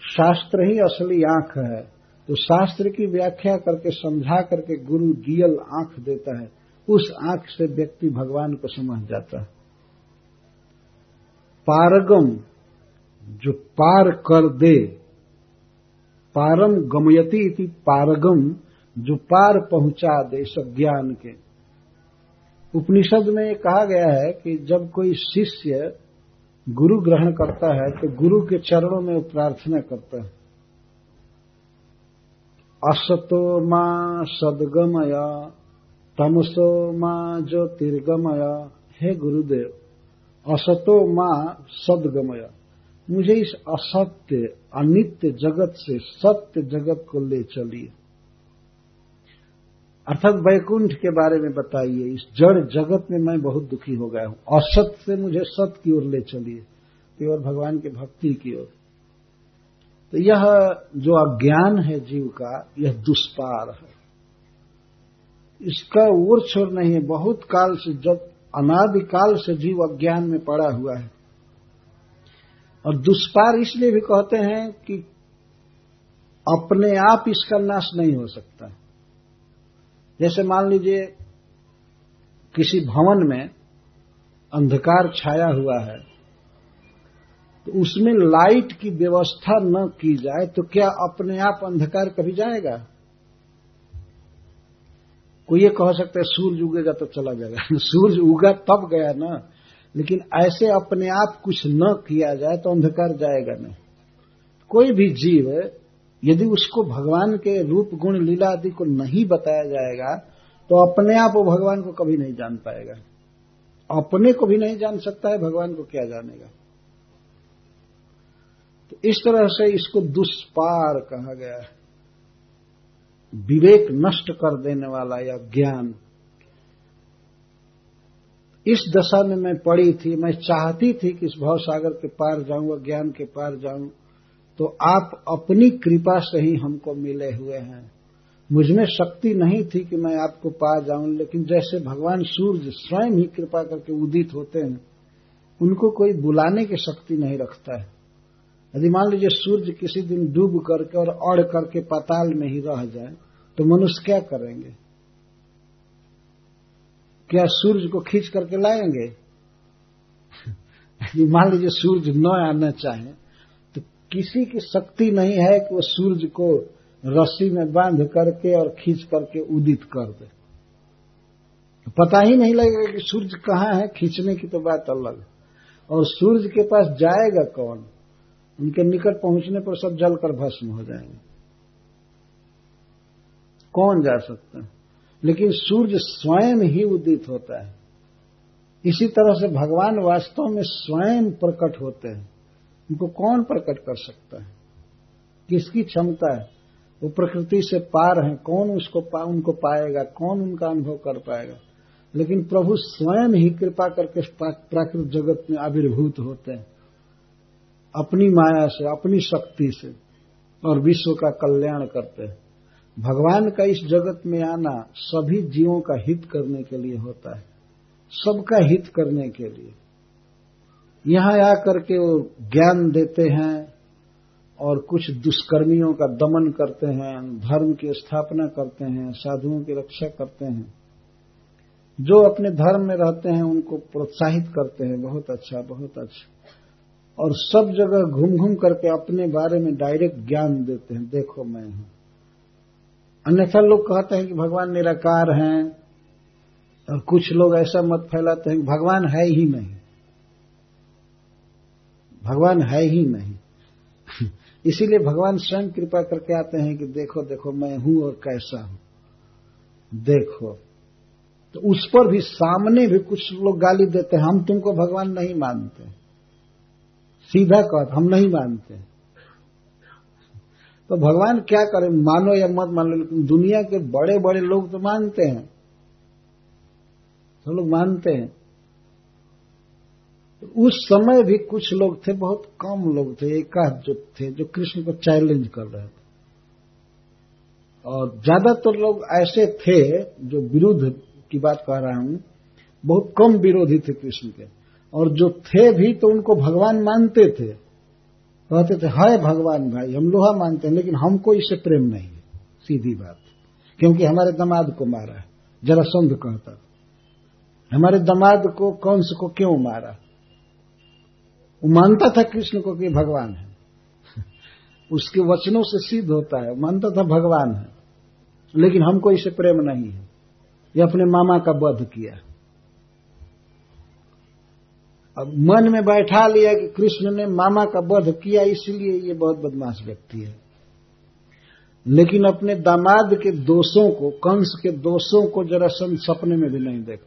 शास्त्र ही असली आँख है। तो शास्त्र की व्याख्या करके, समझा करके गुरु दियल आँख देता है। उस आँख से व्यक्ति भगवान को समझ जाता है। पारगम, जो पार कर दे, पारम गमयती इति पारगम, जो पार पहुँचा दे सब ज्ञान के। उपनिषद में कहा गया है कि जब कोई शिष्य गुरु ग्रहण करता है तो गुरु के चरणों में प्रार्थना करता है। असतो माँ सदगमय तमसो माँ ज्योतिर्गमय। हे गुरुदेव, असतो माँ सदगमय। मुझे इस असत्य, अनित्य जगत से सत्य जगत को ले चलिए। अर्थात वैकुंठ के बारे में बताइए, इस जड़ जगत में मैं बहुत दुखी हो गया हूँ। असत से मुझे सत की ओर ले चलिए केवल भगवान की भक्ति की ओर। तो यह जो अज्ञान है जीव का, यह दुष्पार है। इसका ओर छोर नहीं है। बहुत काल से जब अनादिकाल से जीव अज्ञान में पड़ा हुआ है। और दुष्पार इसलिए भी कहते हैं कि अपने आप इसका नाश नहीं हो सकता। जैसे मान लीजिए, किसी भवन में अंधकार छाया हुआ है तो उसमें लाइट की व्यवस्था न की जाए तो क्या अपने आप अंधकार कभी जाएगा? कोई ये कह सकता है सूर्य उगेगा तो चला जाएगा। सूर्य उगा तब गया ना, लेकिन ऐसे अपने आप कुछ न किया जाए तो अंधकार जाएगा नहीं। कोई भी जीव, यदि उसको भगवान के रूप, गुण, लीला आदि को नहीं बताया जाएगा तो अपने आप वो भगवान को कभी नहीं जान पाएगा। अपने को भी नहीं जान सकता है, भगवान को क्या जानेगा। तो इस तरह से इसको दुष्पार कहा गया है। विवेक नष्ट कर देने वाला या ज्ञान। इस दशा में मैं पड़ी थी, मैं चाहती थी कि इस भाव सागर के पार जाऊँ और ज्ञान के पार जाऊँ तो आप अपनी कृपा से ही हमको मिले हुए हैं। मुझमें शक्ति नहीं थी कि मैं आपको पा जाऊँ, लेकिन जैसे भगवान सूर्य स्वयं ही कृपा करके उदित होते हैं, उनको कोई बुलाने की शक्ति नहीं रखता है। यदि मान लीजिए सूर्य किसी दिन डूब करके और अड़ करके पाताल में ही रह जाए तो मनुष्य क्या करेंगे? क्या सूर्य को खींच करके लाएँगे? यदि मान लीजिए सूर्य न आना चाहे तो किसी की शक्ति नहीं है कि वो सूर्य को रस्सी में बाँध करके और खींच करके उदित कर दे। पता ही नहीं लगेगा कि सूर्य कहाँ है, खींचने की तो बात अलग और सूर्य के पास जाएगा कौन? उनके निकट पहुँचने पर सब जलकर भस्म हो जाएँगे। कौन जा सकता है? लेकिन सूर्य स्वयं ही उदित होता है। इसी तरह से भगवान वास्तव में स्वयं प्रकट होते हैं। उनको कौन प्रकट कर सकता है? किसकी क्षमता है? वो प्रकृति से पार है। कौन उसको पा, उनको पाएगा? कौन उनका अनुभव कर पाएगा? लेकिन प्रभु स्वयं ही कृपा करके प्राकृत जगत में आविर्भूत होते हैं। अपनी माया से, अपनी शक्ति से और विश्व का कल्याण करते हैं। भगवान का इस जगत में आना सभी जीवों का हित करने के लिए होता है। सबका हित करने के लिए। यहाँ आकर के वो ज्ञान देते हैं और कुछ दुष्कर्मियों का दमन करते हैं, धर्म की स्थापना करते हैं, साधुओं की रक्षा करते हैं। जो अपने धर्म में रहते हैं, उनको प्रोत्साहित करते हैं। बहुत अच्छा बहुत अच्छा। और सब जगह घूम घूम करके अपने बारे में डायरेक्ट ज्ञान देते हैं। देखो मैं हूँ। अन्यथा लोग कहते हैं कि भगवान निराकार हैं और कुछ लोग ऐसा मत फैलाते हैं कि भगवान है ही नहीं। भगवान है ही नहीं। इसीलिए भगवान स्वयं कृपा करके आते हैं कि देखो देखो मैं हूँ और कैसा हूँ। देखो। तो उस पर भी सामने भी कुछ लोग गाली देते हैं। हम तुमको भगवान नहीं मानते। सीधा कहते हम नहीं मानते। तो भगवान क्या करे? मानो या मत मान लो लेकिन दुनिया के बड़े बड़े लोग तो मानते हैं। सब लोग मानते हैं। तो उस समय भी कुछ लोग थे, बहुत कम लोग थे, एकाध जो थे, जो कृष्ण को चैलेंज कर रहे थे। और ज़्यादातर तो लोग ऐसे थे, जो विरुद्ध की बात कह रहा हूँ, बहुत कम विरोधी थे कृष्ण के। और जो थे भी तो उनको भगवान मानते थे। कहते थे, हाय भगवान भाई, हम लोहा मानते हैं, लेकिन हमको इससे प्रेम नहीं है। सीधी बात। क्योंकि हमारे दमाद को मारा है। जरा संध कहता हमारे दमाद को, कंस को क्यों मारा? वो मानता था कृष्ण को कि भगवान है। उसके वचनों से सिद्ध होता है। मानता था भगवान है। लेकिन हमको इसे प्रेम नहीं है। ये अपने मामा का वध किया। अब मन में बैठा लिया कि कृष्ण ने मामा का वध किया, इसलिए ये बहुत बदमाश व्यक्ति है। लेकिन अपने दामाद के दोषों को, कंस के दोषों को जरा सपने में भी नहीं देखा।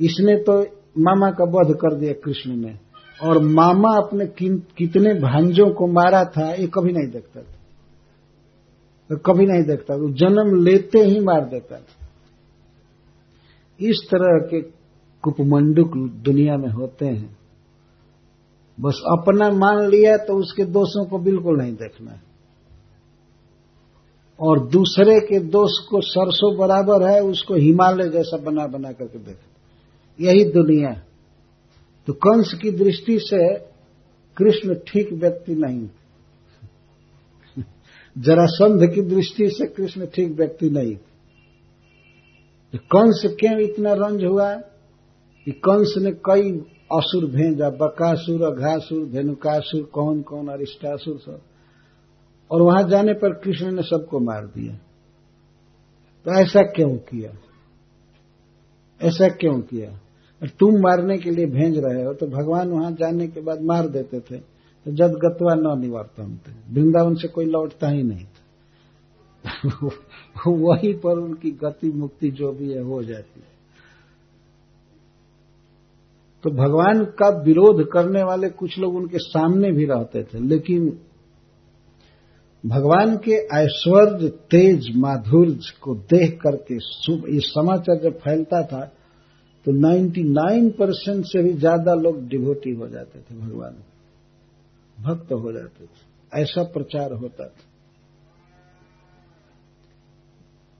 इसने तो मामा का वध कर दिया कृष्ण ने, और मामा अपने कितने भांजों को मारा था, ये कभी नहीं देखता था। तो कभी नहीं देखता वो जन्म लेते ही मार देता था। इस तरह के कुपमंडुक दुनिया में होते हैं। बस अपना मान लिया तो उसके दोषों को बिल्कुल नहीं देखना है। और दूसरे के दोष को सरसों बराबर है, उसको हिमालय जैसा बना बना करके देख यही दुनिया तो कंस की दृष्टि से कृष्ण ठीक व्यक्ति नहीं जरासंध की दृष्टि से कृष्ण ठीक व्यक्ति नहीं तो कंस क्यों इतना रंज हुआ कि कंस ने कई असुर भेजा, बकासुर, अघासुर, धेनुकासुर, कौन कौन, अरिष्टासुर सब। और वहाँ जाने पर कृष्ण ने सबको मार दिया। तो ऐसा क्यों किया? ऐसा क्यों किया? तुम मारने के लिए भेज रहे हो तो भगवान वहाँ जाने के बाद मार देते थे। तो जद गतवा न निवारतम थे। वृंदावन से कोई लौटता ही नहीं था। वहीं पर उनकी गति मुक्ति जो भी है, हो जाती है। तो भगवान का विरोध करने वाले कुछ लोग उनके सामने भी रहते थे, लेकिन भगवान के ऐश्वर्य, तेज माधुर्य को देख करके ये समाचार जब फैलता था तो 99 परसेंट से भी ज़्यादा लोग डिवोटी हो जाते थे, भगवान भक्त हो जाते थे, ऐसा प्रचार होता था।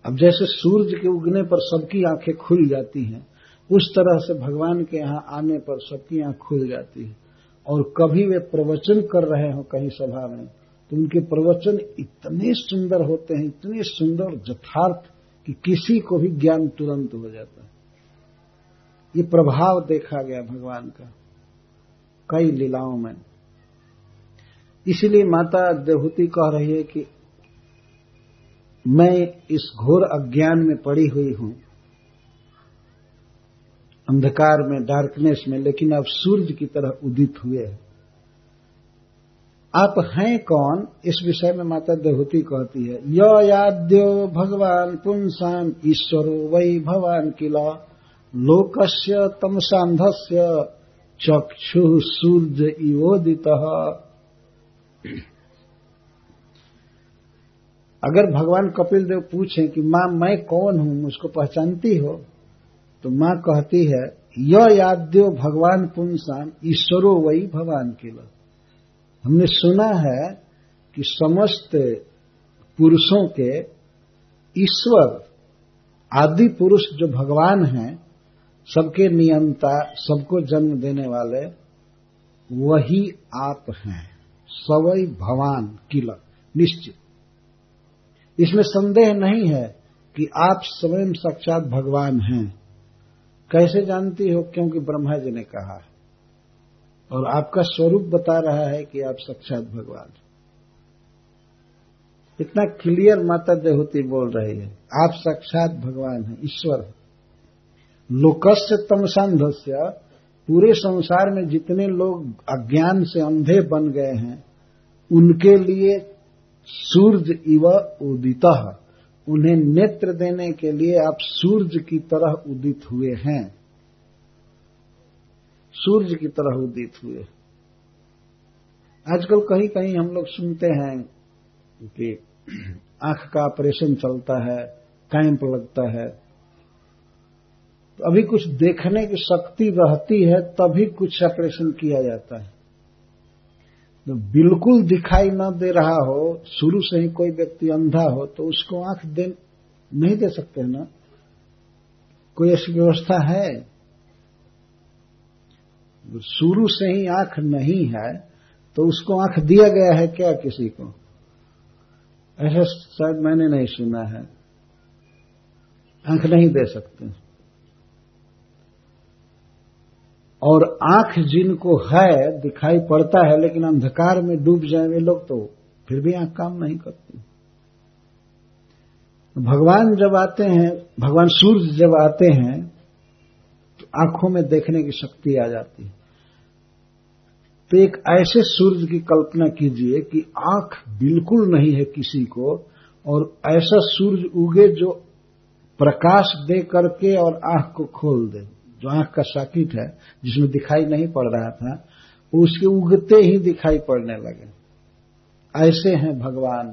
अब जैसे सूर्य के उगने पर सबकी आँखें खुल जाती हैं उस तरह से भगवान के यहाँ आने पर सबकी आँख खुल जाती है। और कभी वे प्रवचन कर रहे हो कहीं सभा में तो उनके प्रवचन इतने सुंदर होते हैं, इतने सुंदर यथार्थ कि किसी को भी ज्ञान तुरंत हो जाता है। ये प्रभाव देखा गया भगवान का, कई लीलाओं में। इसलिए माता देवहूति कह रही है कि मैं इस घोर अज्ञान में पड़ी हुई हूँ। अंधकार में डार्कनेस में, लेकिन अब सूर्य की तरह उदित हुए हैं। आप हैं कौन? इस विषय में माता देहूति कहती है, य याद्यो भगवान पुंसान ईश्वरो वही भगवान किला। लोकस्य तमसांधस्य चक्षु सूर्य इवोदित। अगर भगवान कपिल देव पूछे कि, माँ, मैं कौन हूँ? मुझको पहचानती हो? तो माँ कहती है, य याद्यो भगवान पुंसान ईश्वरो वही भगवान किला। हमने सुना है कि समस्त पुरुषों के ईश्वर, आदि पुरुष जो भगवान हैं, सबके नियंता सबको जन्म देने वाले, वही आप हैं सवई भवान किल, निश्चित। इसमें संदेह नहीं है कि आप स्वयं साक्षात भगवान हैं। कैसे जानती हो? क्योंकि ब्रह्मा जी ने कहा है। और आपका स्वरूप बता रहा है कि आप साक्षात भगवान इतना क्लियर माता देहूति बोल रही है, आप साक्षात भगवान हैं, ईश्वर है। लोकस्य तमसांधस्य पूरे संसार में जितने लोग अज्ञान से अंधे बन गए हैं, उनके लिए सूर्य इव उदित। उन्हें नेत्र देने के लिए आप सूर्य की तरह उदित हुए हैं। सूर्य की तरह उदित हुए। आजकल कहीं कहीं हम लोग सुनते हैं कि आँख का ऑपरेशन चलता है, कैंप लगता है। तो अभी कुछ देखने की शक्ति रहती है, तभी कुछ ऑपरेशन किया जाता है। बिल्कुल दिखाई न दे रहा हो, शुरू से ही कोई व्यक्ति अंधा हो तो उसको आँख दे, नहीं दे सकते ना। कोई ऐसी व्यवस्था है? शुरू से ही आँख नहीं है तो उसको आँख दिया गया है क्या किसी को? ऐसा शायद मैंने नहीं सुना है। आँख नहीं दे सकते। और आँख जिनको है, दिखाई पड़ता है, लेकिन अंधकार में डूब जाए वे लोग तो फिर भी आँख काम नहीं करती। भगवान जब आते हैं, भगवान सूर्य जब आते हैं तो आँखों में देखने की शक्ति आ जाती है। तो एक ऐसे सूर्य की कल्पना कीजिए कि आँख बिल्कुल नहीं है किसी को, और ऐसा सूर्य उगे जो प्रकाश दे करके और आँख को खोल दे। जो आँख का साकिट है, जिसमें दिखाई नहीं पड़ रहा था उसके उगते ही दिखाई पड़ने लगे। ऐसे हैं भगवान।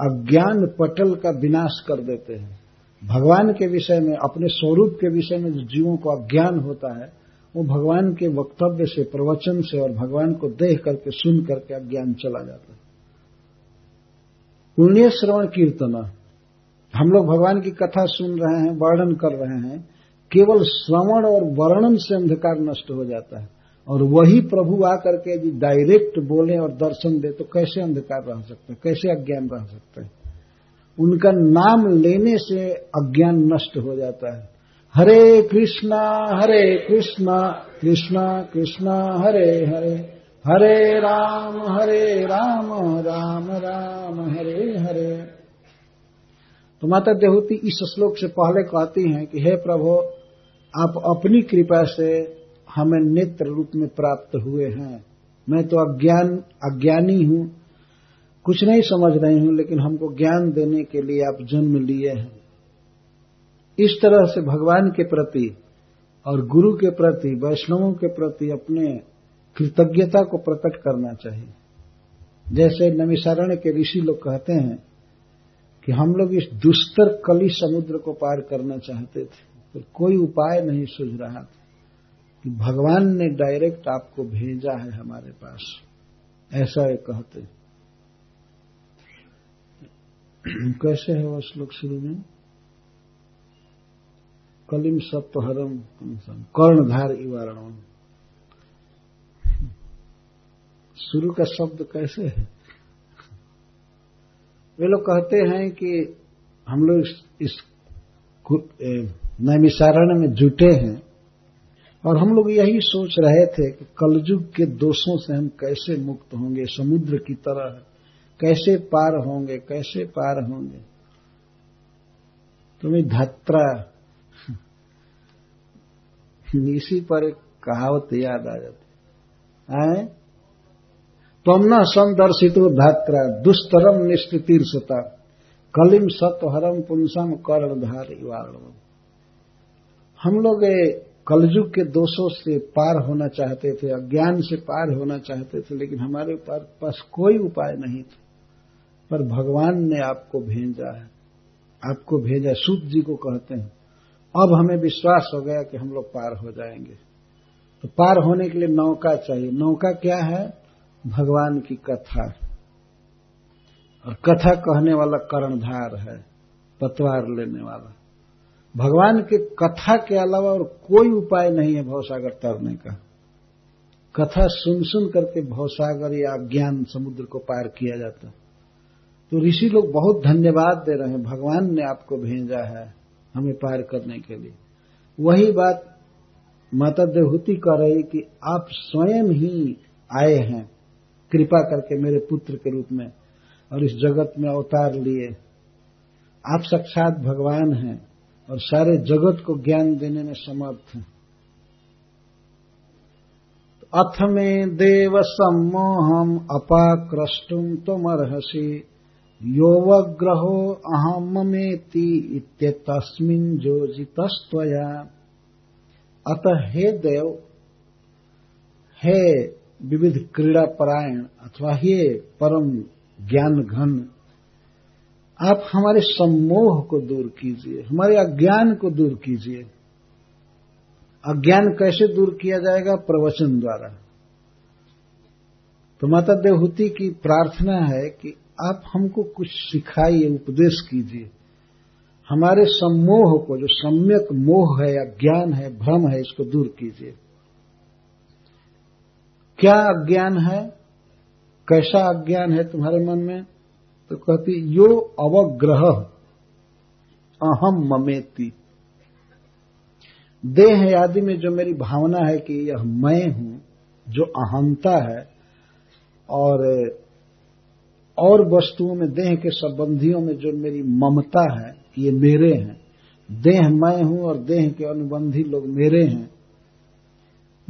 अज्ञान पटल का विनाश कर देते हैं। भगवान के विषय में, अपने स्वरूप के विषय में जो जीवों को अज्ञान होता है, वो भगवान के वक्तव्य से, प्रवचन से और भगवान को देख करके, सुन करके अज्ञान चला जाता है। पुण्य श्रवण कीर्तन। हम लोग भगवान की कथा सुन रहे हैं, वर्णन कर रहे हैं। केवल श्रवण और वर्णन से अंधकार नष्ट हो जाता है। और वही प्रभु आकर के यदि डायरेक्ट बोले और दर्शन दे तो कैसे अंधकार रह सकते हैं? कैसे अज्ञान रह सकते हैं? उनका नाम लेने से अज्ञान नष्ट हो जाता है। हरे कृष्णा हरे कृष्णा कृष्णा कृष्णा, हरे हरे हरे राम हरे राम राम राम, हरे हरे। तो माता देहूति इस श्लोक से पहले कहती हैं कि, हे प्रभु आप अपनी कृपा से हमें नेत्र रूप में प्राप्त हुए हैं। मैं तो अज्ञान, अज्ञानी हूँ। कुछ नहीं समझ रही हूँ, लेकिन हमको ज्ञान देने के लिए आप जन्म लिए हैं। इस तरह से भगवान के प्रति और गुरु के प्रति, वैष्णवों के प्रति अपने कृतज्ञता को प्रकट करना चाहिए। जैसे नमिसारण्य के ऋषि लोग कहते हैं कि हम लोग इस दुस्तर कली समुद्र को पार करना चाहते थे। तो कोई उपाय नहीं सूझ रहा था कि भगवान ने डायरेक्ट आपको भेजा है हमारे पास। ऐसा ये कहते कैसे है वो श्लोक शुरू में? कलिम सत्वहरम कर्णधार इवारणम। शुरू का शब्द कैसे है? वे लोग कहते हैं कि हम लोग इस, इस नैमिसारण में जुटे हैं। और हम लोग यही सोच रहे थे कि कलयुग के दोषों से हम कैसे मुक्त होंगे, समुद्र की तरह, कैसे पार होंगे, कैसे पार होंगे। तुम्हें धत्रा, इसी पर एक कहावत याद आ जाती है। तम न संदर्शितो धात्रा दुस्तरम निष्ठतीर्षता कलिम सत्वहरम पुंसम कर्णधार इवारणम हम लोग कलयुग के दोषों से पार होना चाहते थे, अज्ञान से पार होना चाहते थे, लेकिन हमारे ऊपर पास कोई उपाय नहीं था। पर भगवान ने आपको भेजा है। आपको भेजा, सूत जी को कहते हैं। अब हमें विश्वास हो गया कि हम लोग पार हो जाएँगे। तो पार होने के लिए नौका चाहिए। नौका क्या है? भगवान की कथा। और कथा कहने वाला कर्णधार है, पतवार लेने वाला। भगवान के कथा के अलावा और कोई उपाय नहीं है, भवसागर तरने का। कथा सुन सुन करके भवसागर या ज्ञान समुद्र को पार किया जाता। तो ऋषि लोग बहुत धन्यवाद दे रहे हैं, भगवान ने आपको भेजा है हमें पार करने के लिए। वही बात माता देवहूति कह रही कि आप स्वयं ही आए हैं, कृपा करके मेरे पुत्र के रूप में, और इस जगत में अवतार लिए। आप साक्षात भगवान हैं। और सारे जगत को ज्ञान देने में समर्थ हैं। अथ में देव सम्मोहम अपाक्रष्टुम तुमर्हसी योवग्रहो अहम ममेति इत्यस्मिन् जोजितस्त्वया अतः हे देव, हे विविध क्रीड़ा परायण अथवा हे परम ज्ञान घन आप हमारे सम्मोह को दूर कीजिए, हमारे अज्ञान को दूर कीजिए। अज्ञान कैसे दूर किया जाएगा? प्रवचन द्वारा। तो माता देवहूति की प्रार्थना है कि आप हमको कुछ सिखाइए, उपदेश कीजिए। हमारे सम्मोह को, जो सम्यक मोह है या ज्ञान है, भ्रम है, इसको दूर कीजिए। क्या अज्ञान है? कैसा अज्ञान है तुम्हारे मन में? तो कहती, यो अवग्रह अहम ममेती। देह आदि में जो मेरी भावना है कि यह मैं हूँ, जो अहंता है, और और वस्तुओं में, देह के संबंधियों में जो मेरी ममता है, ये मेरे हैं। देह मैं हूँ और देह के अनुबंधी लोग मेरे हैं।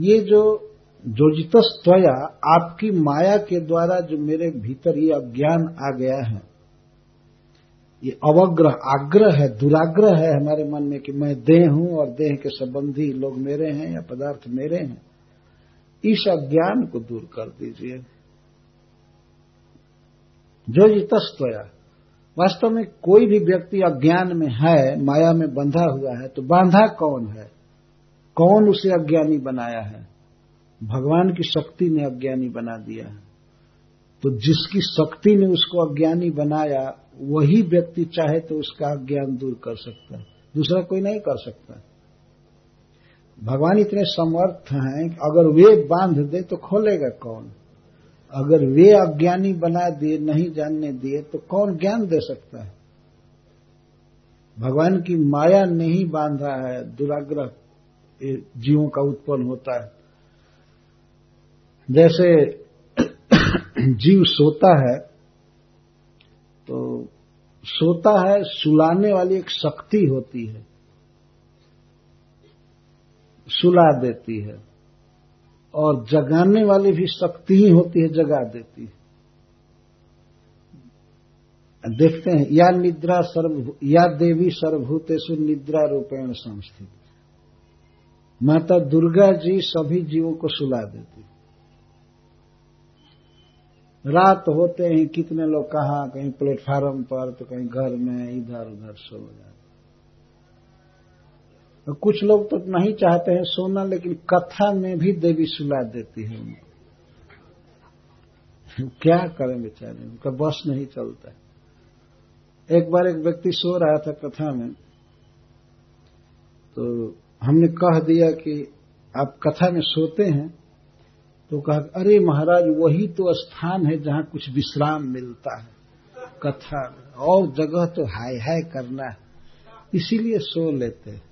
ये जो जोजितस्तया आपकी माया के द्वारा जो मेरे भीतर ये अज्ञान आ गया है, ये अवग्रह, आग्रह है, दुराग्रह है हमारे मन में कि मैं देह हूँ और देह के संबंधी लोग मेरे हैं या पदार्थ मेरे हैं। इस अज्ञान को दूर कर दीजिए। जो जितस्तया वास्तव में कोई भी व्यक्ति अज्ञान में है, माया में बंधा हुआ है तो बांधा कौन है? कौन उसे अज्ञानी बनाया है? भगवान की शक्ति ने अज्ञानी बना दिया तो जिसकी शक्ति ने उसको अज्ञानी बनाया, वही व्यक्ति चाहे तो उसका अज्ञान दूर कर सकता है। दूसरा कोई नहीं कर सकता। भगवान इतने समर्थ हैं कि अगर वे बाँध दे तो खोलेगा कौन? अगर वे अज्ञानी बना दिए, नहीं जानने दिए तो कौन ज्ञान दे सकता है? भगवान की माया नहीं बांधा है। दुराग्रह जीवों का उत्पन्न होता है। जैसे जीव सोता है तो सोता है, सुलाने वाली एक शक्ति होती है, सुला देती है, और जगाने वाली भी शक्ति ही होती है, जगा देती है। देखते हैं, या निद्रा सर्व, या देवी सर्वभूतेषु निद्रा रूपेण संस्थित। माता दुर्गा जी सभी जीवों को सुला देती रात होते ही कितने लोग कहा, कहीं प्लेटफार्म पर तो कहीं घर में इधर उधर सो जाते। कुछ लोग तो नहीं चाहते हैं सोना, लेकिन कथा में भी देवी सुला देती है उनको। क्या करें बेचारे, उनका बस नहीं चलता एक बार एक व्यक्ति सो रहा था कथा में तो हमने कह दिया कि आप कथा में सोते हैं तो कहा, अरे महाराज, वही तो स्थान है जहाँ कुछ विश्राम मिलता है, कथा और जगह तो हाय हाय करना है, इसीलिए सो लेते हैं।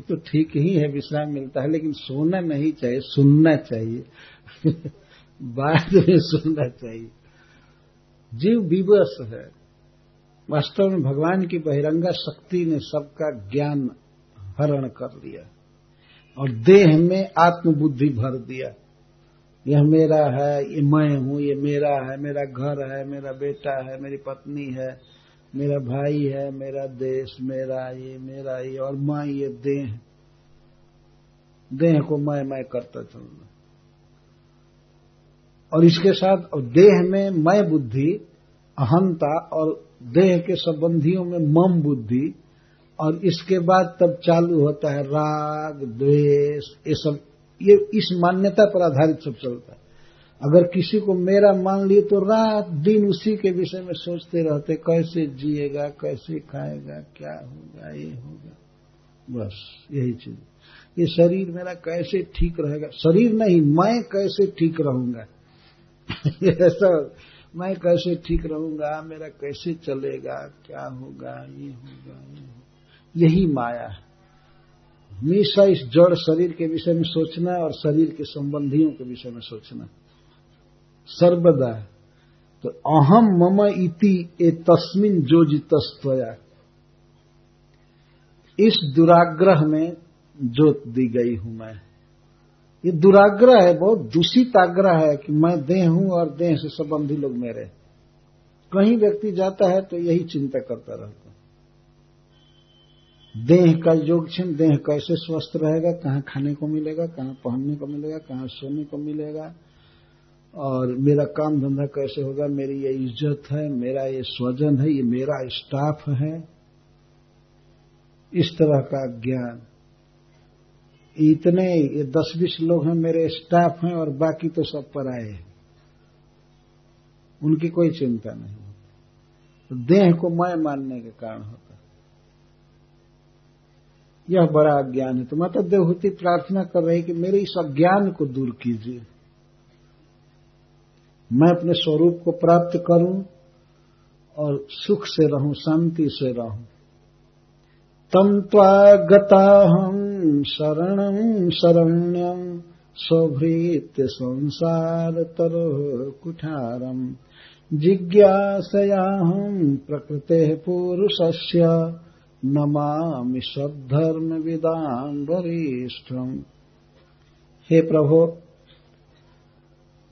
तो ठीक ही है, विश्राम मिलता है, लेकिन सोना नहीं चाहिए, सुनना चाहिए। बाद में सुनना चाहिए। जीव विवश है। वास्तव में भगवान की बहिरंगा शक्ति ने सबका ज्ञान हरण कर लिया। और देह में आत्मबुद्धि भर दिया। यह मेरा है, ये मैं हूँ, ये मेरा है, मेरा घर है, मेरा बेटा है, मेरी पत्नी है, मेरा भाई है, मेरा देश, मेरा ये मेरा ये, और मैं ये देह। देह को मैं मैं करता चलना और इसके साथ, और देह में मैं बुद्धि, अहंता, और देह के संबंधियों में मम बुद्धि और इसके बाद तब चालू होता है राग, द्वेष, ये सब। ये इस मान्यता पर आधारित सब चलता है। अगर किसी को मेरा मान लिए तो रात दिन उसी के विषय में सोचते रहते, कैसे जिएगा, कैसे खाएगा, क्या होगा, ये होगा। बस, यही चीज़। ये शरीर मेरा कैसे ठीक रहेगा? शरीर नहीं, मैं कैसे ठीक रहूँगा? ऐसा मैं कैसे ठीक रहूँगा? मेरा कैसे चलेगा? क्या होगा? ये होगा ये होगा। यही माया है। हमेशा इस जड़ शरीर के विषय में सोचना और शरीर के संबंधियों के विषय में सोचना सर्वदा तो अहम मम इति ए तस्मिन जो जितस्तया इस दुराग्रह में जोत दी गई हूँ मैं। ये दुराग्रह है, बहुत दूषित आग्रह है कि मैं देह हूँ और देह से संबंधी लोग मेरे। कहीं व्यक्ति जाता है तो यही चिंता करता रहता देह का योगक्षण देह कैसे स्वस्थ रहेगा, कहाँ खाने को मिलेगा, कहाँ पहनने को मिलेगा, कहाँ सोने को मिलेगा, और मेरा काम धंधा कैसे होगा, मेरी ये इज़्ज़त है, मेरा ये स्वजन है, ये मेरा स्टाफ है। इस तरह का ज्ञान। इतने, ये दस बीस लोग हैं, मेरे स्टाफ हैं, और बाकी तो सब पर आए हैं। उनकी कोई चिंता नहीं तो देह को मैं मानने के कारण होता यह बड़ा अज्ञान है। तो माता देवहूति प्रार्थना कर रही कि मेरे इस अज्ञान को दूर कीजिए। मैं अपने स्वरूप को प्राप्त करूँ और सुख से रहूँ, शांति से रहूँ। तम त्वागता हम शरण शरण्यम सौभृत्य संसार तर कुठारम जिज्ञासया हम प्रकृते पुरुषस्य नमामि सद्धर्म विदान वरिष्ठम हे प्रभु,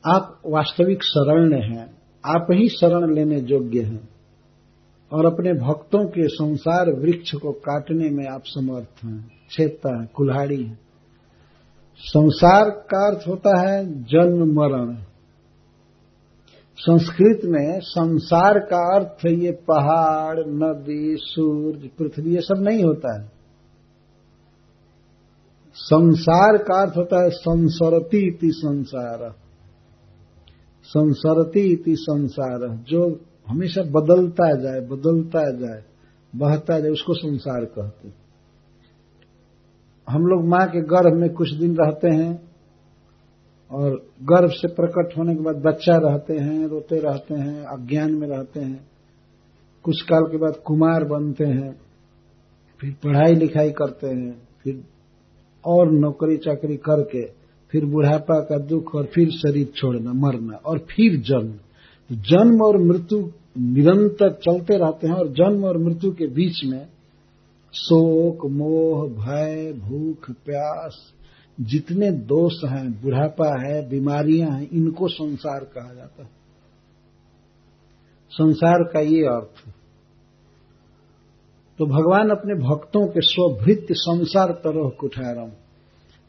आप वास्तविक शरण हैं। आप ही शरण लेने योग्य हैं और अपने भक्तों के संसार वृक्ष को काटने में आप समर्थ हैं छेदता है, कुल्हाड़ी है। संसार का अर्थ होता है जन्म मरण। संस्कृत में संसार का अर्थ ये पहाड़, नदी सूर्य पृथ्वी, ये सब नहीं होता है। संसार का अर्थ होता है संसरती इति संसार। संसरती इति संसार। जो हमेशा बदलता जाए बदलता जाए, बहता जाए, उसको संसार कहते हम लोग माँ के गर्भ में कुछ दिन रहते हैं और गर्भ से प्रकट होने के बाद बच्चा रहते हैं, रोते रहते हैं, अज्ञान में रहते हैं। कुछ काल के बाद कुमार बनते हैं, फिर पढ़ाई लिखाई करते हैं, फिर और नौकरी चाकरी करके फिर बुढ़ापा का दुख और फिर शरीर छोड़ना, मरना और फिर जन्म। तो जन्म और मृत्यु निरंतर चलते रहते हैं और जन्म और मृत्यु के बीच में शोक, मोह, भय, भूख, प्यास जितने दोष हैं, बुढ़ापा है, बीमारियाँ हैं, इनको संसार कहा जाता है। संसार का ये अर्थ तो भगवान अपने भक्तों के स्वभृत्य संसार तरह कुठारम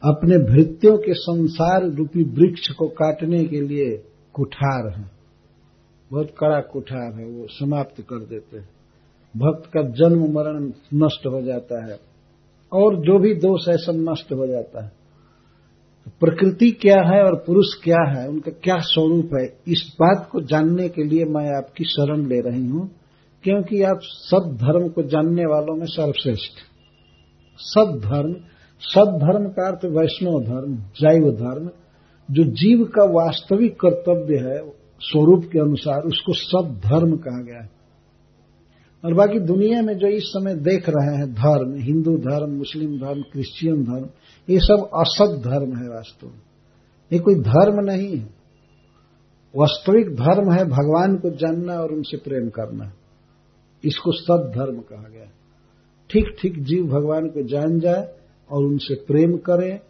अपने भृत्यों के संसार रूपी वृक्ष को काटने के लिए कुठार है। बहुत कड़ा कुठार है, वो समाप्त कर देते हैं। भक्त का जन्म मरण नष्ट हो जाता है और जो भी दोष है, सब नष्ट हो जाता है। प्रकृति क्या है और पुरुष क्या है, उनका क्या स्वरूप है, इस बात को जानने के लिए मैं आपकी शरण ले रही हूँ, क्योंकि आप सब धर्म को जानने वालों में सर्वश्रेष्ठ। सब धर्म सब धर्म का अर्थ वैष्णव धर्म, जैव धर्म, जो जीव का वास्तविक कर्तव्य है, स्वरूप के अनुसार उसको सब धर्म कहा गया है। और बाकी दुनिया में जो इस समय देख रहे हैं धर्म, हिंदू धर्म, मुस्लिम धर्म, क्रिश्चियन धर्म, ये सब असत धर्म है वास्तव में। ये कोई धर्म नहीं है। वास्तविक धर्म है भगवान को जानना और उनसे प्रेम करना। इसको सद धर्म कहा गया। ठीक ठीक जीव भगवान को जान जाए और उनसे प्रेम करे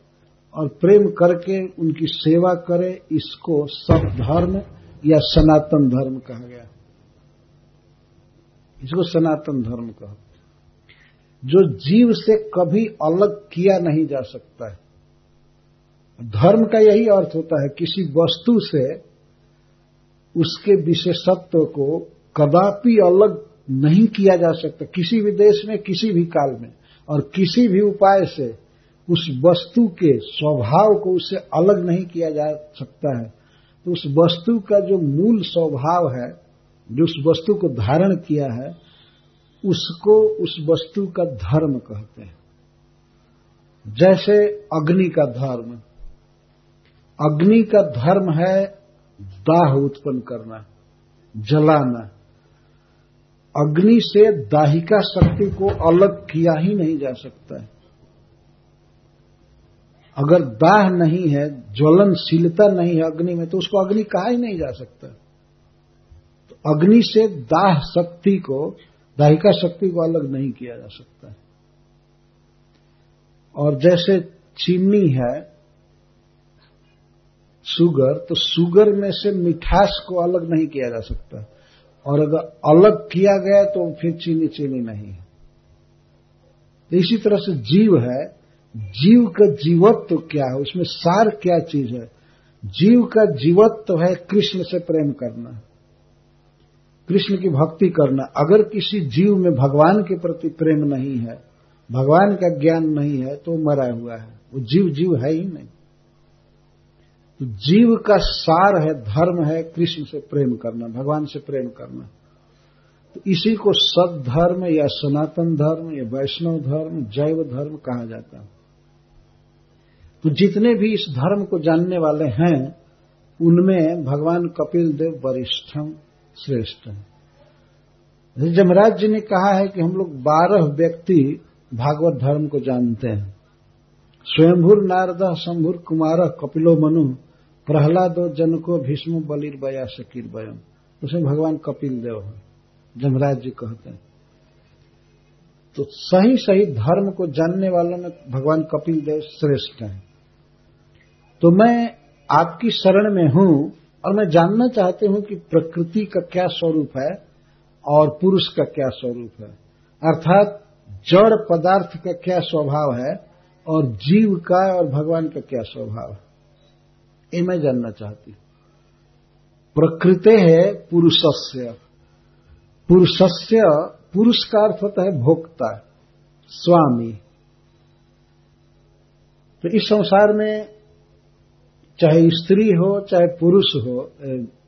और प्रेम करके उनकी सेवा करे, इसको सब धर्म या सनातन धर्म कहा गया। इसको सनातन धर्म कहा। जो जीव से कभी अलग किया नहीं जा सकता है। धर्म का यही अर्थ होता है, किसी वस्तु से उसके विशेषत्व को कदापि अलग नहीं किया जा सकता, किसी भी देश में, किसी भी काल में, और किसी भी उपाय से उस वस्तु के स्वभाव को उससे अलग नहीं किया जा सकता है। तो उस वस्तु का जो मूल स्वभाव है जो उस वस्तु को धारण किया है, उसको उस वस्तु का धर्म कहते हैं। जैसे अग्नि का धर्म। अग्नि का धर्म है दाह उत्पन्न करना, जलाना। अग्नि से दाहिका शक्ति को अलग किया ही नहीं जा सकता है। अगर दाह नहीं है, ज्वलनशीलता नहीं है अग्नि में तो उसको अग्नि कहा ही नहीं जा सकता। तो अग्नि से दाह शक्ति को दाहिका शक्ति को अलग नहीं किया जा सकता है। और जैसे चीनी है, सुगर तो सुगर में से मिठास को अलग नहीं किया जा सकता और अगर अलग किया गया तो फिर चीनी चीनी नहीं है। तो इसी तरह से जीव है, जीव का जीवत्व तो क्या है, उसमें सार क्या चीज़ है? जीव का जीवत्व तो है कृष्ण से प्रेम करना। कृष्ण की भक्ति करना, अगर किसी जीव में भगवान के प्रति प्रेम नहीं है, भगवान का ज्ञान नहीं है तो मरा हुआ है। वो जीव जीव है ही नहीं। तो जीव का सार है, धर्म है, कृष्ण से प्रेम करना, भगवान से प्रेम करना। तो इसी को सद धर्म या सनातन धर्म या वैष्णव धर्म, जैव धर्म कहा जाता है। तो जितने भी इस धर्म को जानने वाले हैं, उनमें भगवान कपिल देव वरिष्ठम श्रेष्ठ है जमराज जी ने कहा है कि हम लोग बारह व्यक्ति भागवत धर्म को जानते हैं। स्वयंभुर नारद, शंभुर कुमार, कपिलो मनु, प्रहलादो जनको, भीष्म, बलिर, बया, शकीर, बयम। उसमें भगवान कपिल देव है। जमराज जी कहते हैं। तो सही सही धर्म को जानने वालों में भगवान कपिल देव श्रेष्ठ हैं। तो मैं आपकी शरण में हूँ और मैं जानना चाहती हूँ कि प्रकृति का क्या स्वरूप है और पुरुष का क्या स्वरूप है। अर्थात जड़ पदार्थ का क्या स्वभाव है और जीव का और भगवान का क्या स्वभाव है। ये मैं जानना चाहती हूँ। प्रकृति है पुरुषस्य। पुरुषस्य, पुरुष का अर्थ होता है भोक्ता, स्वामी। तो इस संसार में चाहे स्त्री हो, चाहे पुरुष हो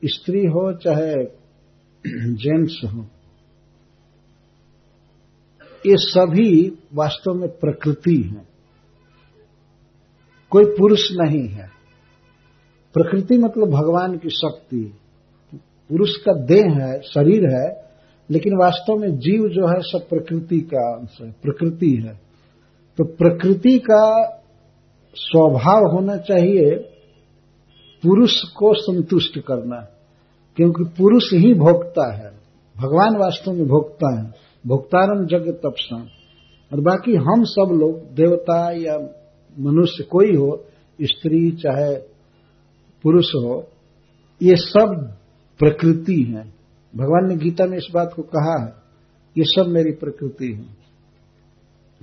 स्त्री हो, चाहे जेंट्स हो, ये सभी वास्तव में प्रकृति है। कोई पुरुष नहीं है। प्रकृति मतलब भगवान की शक्ति। पुरुष का देह है, शरीर है, लेकिन वास्तव में जीव जो है, सब प्रकृति का अंश है, प्रकृति है। तो प्रकृति का स्वभाव होना चाहिए पुरुष को संतुष्ट करना, क्योंकि पुरुष ही भोगता है। भगवान वास्तव में भोगता है। भोक्तारम जग तपसा। और बाकी हम सब लोग, देवता या मनुष्य कोई हो, स्त्री चाहे पुरुष हो, ये सब प्रकृति है। भगवान ने गीता में इस बात को कहा है, ये सब मेरी प्रकृति है।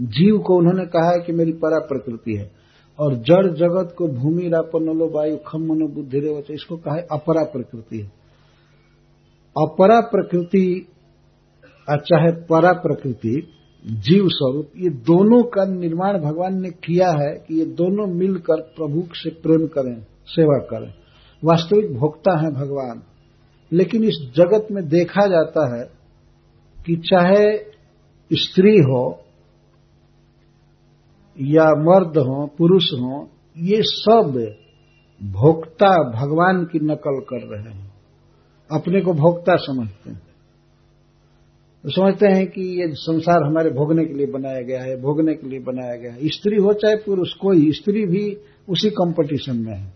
जीव को उन्होंने कहा है कि मेरी परा प्रकृति है। और जड़ जगत को भूमि रापनलो वायु, खम, मनो, बुद्धि, रेवच, इसको कहा है अपरा प्रकृति। है अपरा प्रकृति चाहे परा प्रकृति, जीव स्वरूप, ये दोनों का निर्माण भगवान ने किया है कि ये दोनों मिलकर प्रभु से प्रेम करें, सेवा करें। वास्तविक भोक्ता है भगवान। लेकिन इस जगत में देखा जाता है कि चाहे स्त्री हो या मर्द हो, पुरुष हो, ये सब भोक्ता भगवान की नकल कर रहे हैं। अपने को भोक्ता समझते हैं। तो समझते हैं कि ये संसार हमारे भोगने के लिए बनाया गया है, भोगने के लिए बनाया गया है। स्त्री हो चाहे पुरुष, कोई स्त्री भी उसी कंपटीशन में है।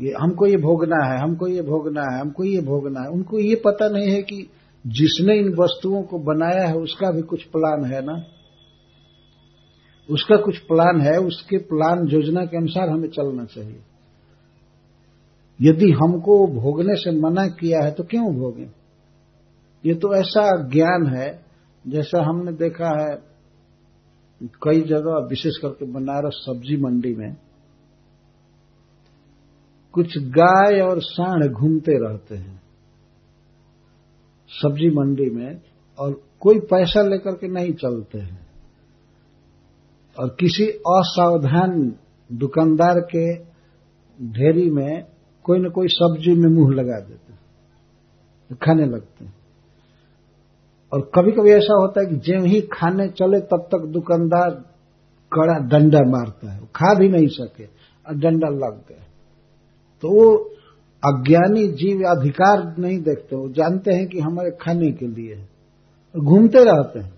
ये हमको ये भोगना है, हमको ये भोगना है, हमको ये भोगना है। उनको ये पता नहीं है कि जिसने इन वस्तुओं को बनाया है, उसका भी कुछ प्लान है ना? उसका कुछ प्लान है, उसके प्लान योजना के अनुसार हमें चलना चाहिए। यदि हमको भोगने से मना किया है तो क्यों भोगे? ये तो ऐसा ज्ञान है, जैसा हमने देखा है कई जगह, विशेष करके बनारस सब्ज़ी मंडी में, कुछ गाय और सांड घूमते रहते हैं सब्ज़ी मंडी में और कोई पैसा लेकर के नहीं चलते हैं। और किसी असावधान दुकानदार के ढेरी में कोई न कोई सब्ज़ी में मुँह लगा देते हैं, खाने लगते हैं। और कभी कभी ऐसा होता है कि जब ही खाने चले, तब तक दुकानदार कड़ा डंडा मारता है, खा भी नहीं सके और डंडा लग गया। तो वो अज्ञानी जीव अधिकार नहीं देखते, वो जानते हैं कि हमारे खाने के लिए घूमते रहते हैं।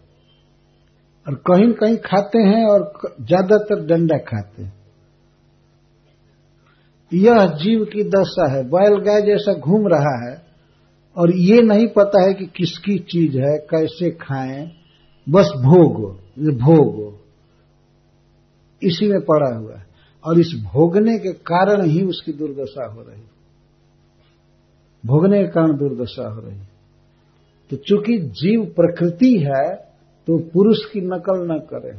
और कहीं कहीं खाते हैं और ज़्यादातर डंडा खाते हैं। यह जीव की दशा है। बैल गाय जैसा घूम रहा है और ये नहीं पता है कि किसकी चीज़ है, कैसे खाएँ। बस भोग भोग इसी में पड़ा हुआ है। और इस भोगने के कारण ही उसकी दुर्दशा हो रही भोगने के कारण दुर्दशा हो रही तो चूँकि जीव प्रकृति है तो पुरुष की नकल न करे,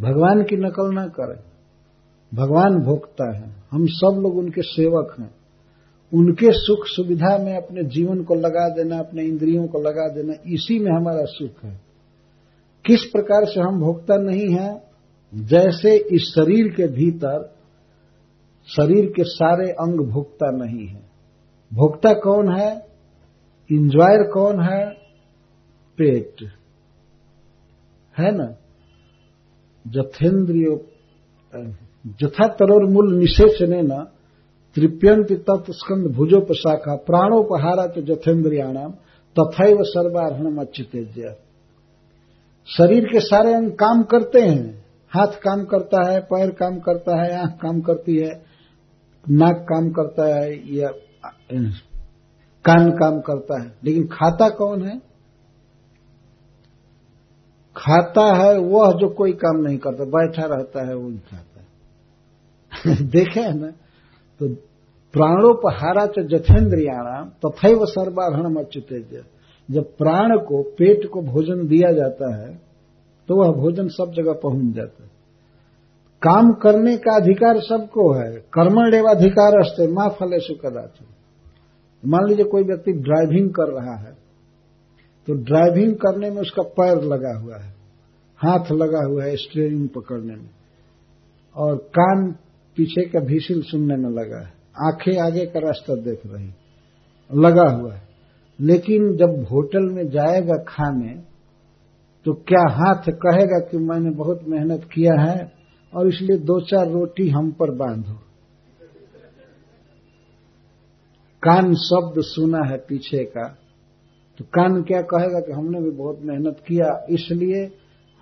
भगवान की नकल न करे। भगवान भोगता है, हम सब लोग उनके सेवक हैं। उनके सुख सुविधा में अपने जीवन को लगा देना, अपने इंद्रियों को लगा देना, इसी में हमारा सुख है। किस प्रकार से हम भोगता नहीं है? जैसे इस शरीर के भीतर, शरीर के सारे अंग भोगता नहीं है। भोक्ता कौन है? इंजॉयर कौन है? पेट। है ना? जथेन्द्रियो जथा तरोर मूल निषेचने न तृप्यंत तत्स्कंद भुजोपशाखा, प्राणोपहारा तो जथेन्द्रियाणाम तथैव सर्वारण अच्छितेज्य शरीर के सारे अंग काम करते हैं। हाथ काम करता है, पैर काम करता है, आँख काम करती है, नाक काम करता है, या, कान काम करता है। लेकिन खाता कौन है? खाता है, वह जो कोई काम नहीं करता, बैठा रहता है वही खाता है। देखे है ना? तो प्राणोपहारा च जथेन्द्रियाणाम तथा व सर्वाधन अच्युतेज जब प्राण को, पेट को भोजन दिया जाता है तो वह भोजन सब जगह पहुँच जाता है। काम करने का अधिकार सबको है, कर्मण एवं अस्ते माँ फले सुकदाच मान लीजिए कोई व्यक्ति ड्राइविंग कर रहा है तो ड्राइविंग करने में उसका पैर लगा हुआ है। हाथ लगा हुआ है स्टीयरिंग पकड़ने में। और कान पीछे का भीसिल सुनने में लगा है। आँखें आगे का रास्ता देख रही लगा हुआ है। लेकिन जब होटल में जाएगा खाने तो क्या हाथ कहेगा कि मैंने बहुत मेहनत किया है और इसलिए दो चार रोटी हम पर बांधो। कान शब्द सुना है पीछे का। तो कान क्या कहेगा कि हमने भी बहुत मेहनत किया, इसलिए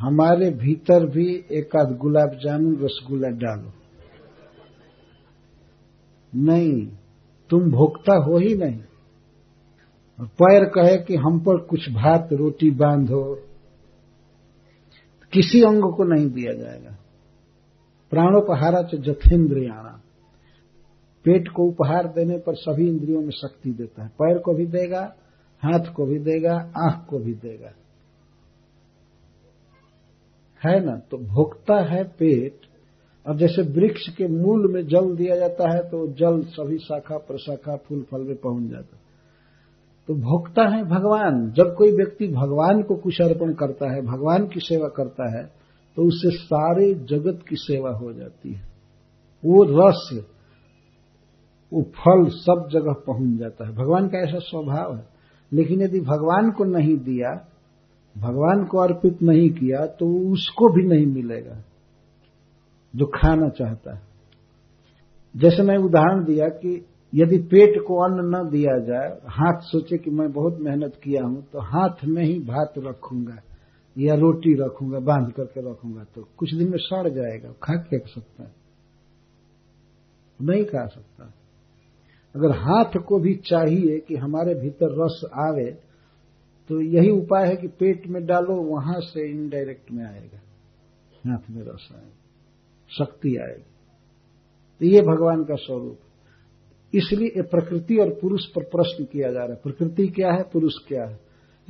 हमारे भीतर भी एक आध गुलाब जामुन रसगुल्ला डालो। नहीं, तुम भोक्ता हो ही नहीं। और पैर कहे कि हम पर कुछ भात, रोटी बांधो, किसी अंग को नहीं दिया जाएगा। प्राणोपहारा च जथेन्द्रियाणा पेट को उपहार देने पर सभी इंद्रियों में शक्ति देता है। पैर को भी देगा हाथ को भी देगा, आँख को भी देगा। है ना? तो भोक्ता है पेट। और जैसे वृक्ष के मूल में जल दिया जाता है तो जल सभी शाखा प्रशाखा फूल फल में पहुँच जाता तो भोक्ता है भगवान। जब कोई व्यक्ति भगवान को कुछ अर्पण करता है, भगवान की सेवा करता है तो उससे सारे जगत की सेवा हो जाती है। वो रस, वो फल सब जगह पहुँच जाता है। भगवान का ऐसा स्वभाव है। लेकिन यदि भगवान को नहीं दिया, भगवान को अर्पित नहीं किया तो उसको भी नहीं मिलेगा। जो खाना चाहता है। जैसे मैं उदाहरण दिया कि यदि पेट को अन्न न दिया जाए, हाथ सोचे कि मैं बहुत मेहनत किया हूँ तो हाथ में ही भात रखूँगा या रोटी रखूँगा, बाँध करके रखूँगा तो कुछ दिन में सड़ जाएगा खा के सकता है। नहीं खा सकता। अगर हाथ को भी चाहिए कि हमारे भीतर रस आवे तो यही उपाय है कि पेट में डालो, वहाँ से इनडायरेक्ट में आएगा। हाथ में रस आएगा, शक्ति आएगी। तो ये भगवान का स्वरूप। इसलिए प्रकृति और पुरुष पर प्रश्न किया जा रहा है। प्रकृति क्या है, पुरुष क्या है?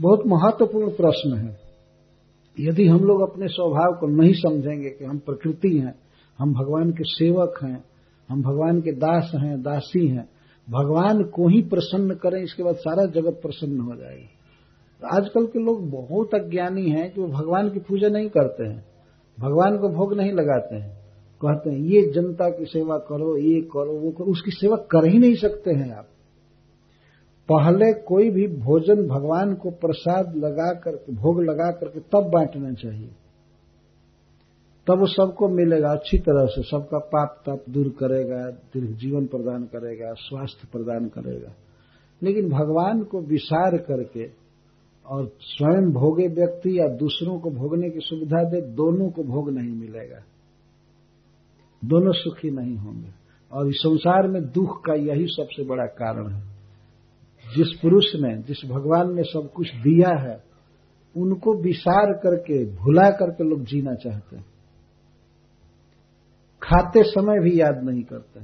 बहुत महत्वपूर्ण प्रश्न है। यदि हम लोग अपने स्वभाव को नहीं समझेंगे कि हम प्रकृति हैं, हम भगवान के सेवक हैं, हम भगवान के दास हैं, दासी हैं भगवान को ही प्रसन्न करें, इसके बाद सारा जगत प्रसन्न हो जाएगा। आजकल के लोग बहुत अज्ञानी हैं जो भगवान की पूजा नहीं करते हैं, भगवान को भोग नहीं लगाते हैं। कहते हैं, ये जनता की सेवा करो, ये करो, वो करो। उसकी सेवा कर ही नहीं सकते हैं आप। पहले कोई भी भोजन भगवान को प्रसाद लगा करके, भोग लगा करके तब बांटना चाहिए। तब वो सबको मिलेगा, अच्छी तरह से सबका पाप ताप दूर करेगा, दीर्घ जीवन प्रदान करेगा, स्वास्थ्य प्रदान करेगा। लेकिन भगवान को विसार करके और स्वयं भोगे व्यक्ति या दूसरों को भोगने की सुविधा दे, दोनों को भोग नहीं मिलेगा। दोनों सुखी नहीं होंगे। और इस संसार में दुख का यही सबसे बड़ा कारण है। जिस पुरुष ने, जिस भगवान ने सब कुछ दिया है, उनको विसार करके, भुला करके लोग जीना चाहते हैं। खाते समय भी याद नहीं करते।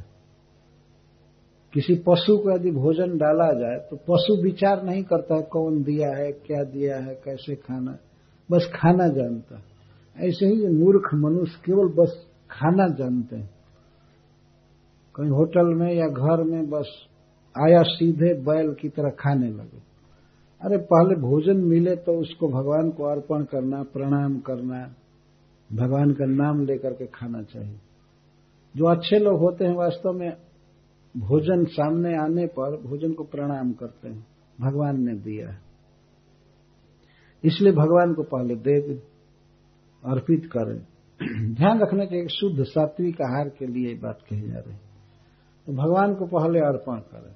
किसी पशु को यदि भोजन डाला जाए तो पशु विचार नहीं करता है कौन दिया है, क्या दिया है, कैसे खाना बस खाना जानता ऐसे ही ये मूर्ख मनुष्य केवल बस खाना जानते हैं। कहीं होटल में या घर में बस आया सीधे बैल की तरह खाने लगे। अरे पहले भोजन मिले तो उसको भगवान को अर्पण करना, प्रणाम करना, भगवान का नाम लेकर के खाना चाहिए। जो अच्छे लोग होते हैं वास्तव में भोजन सामने आने पर भोजन को प्रणाम करते हैं। भगवान ने दिया है। इसलिए भगवान को पहले दे अर्पित करें। ध्यान रखना कि शुद्ध सात्विक आहार के लिए बात कही जा रही तो भगवान को पहले अर्पण करें।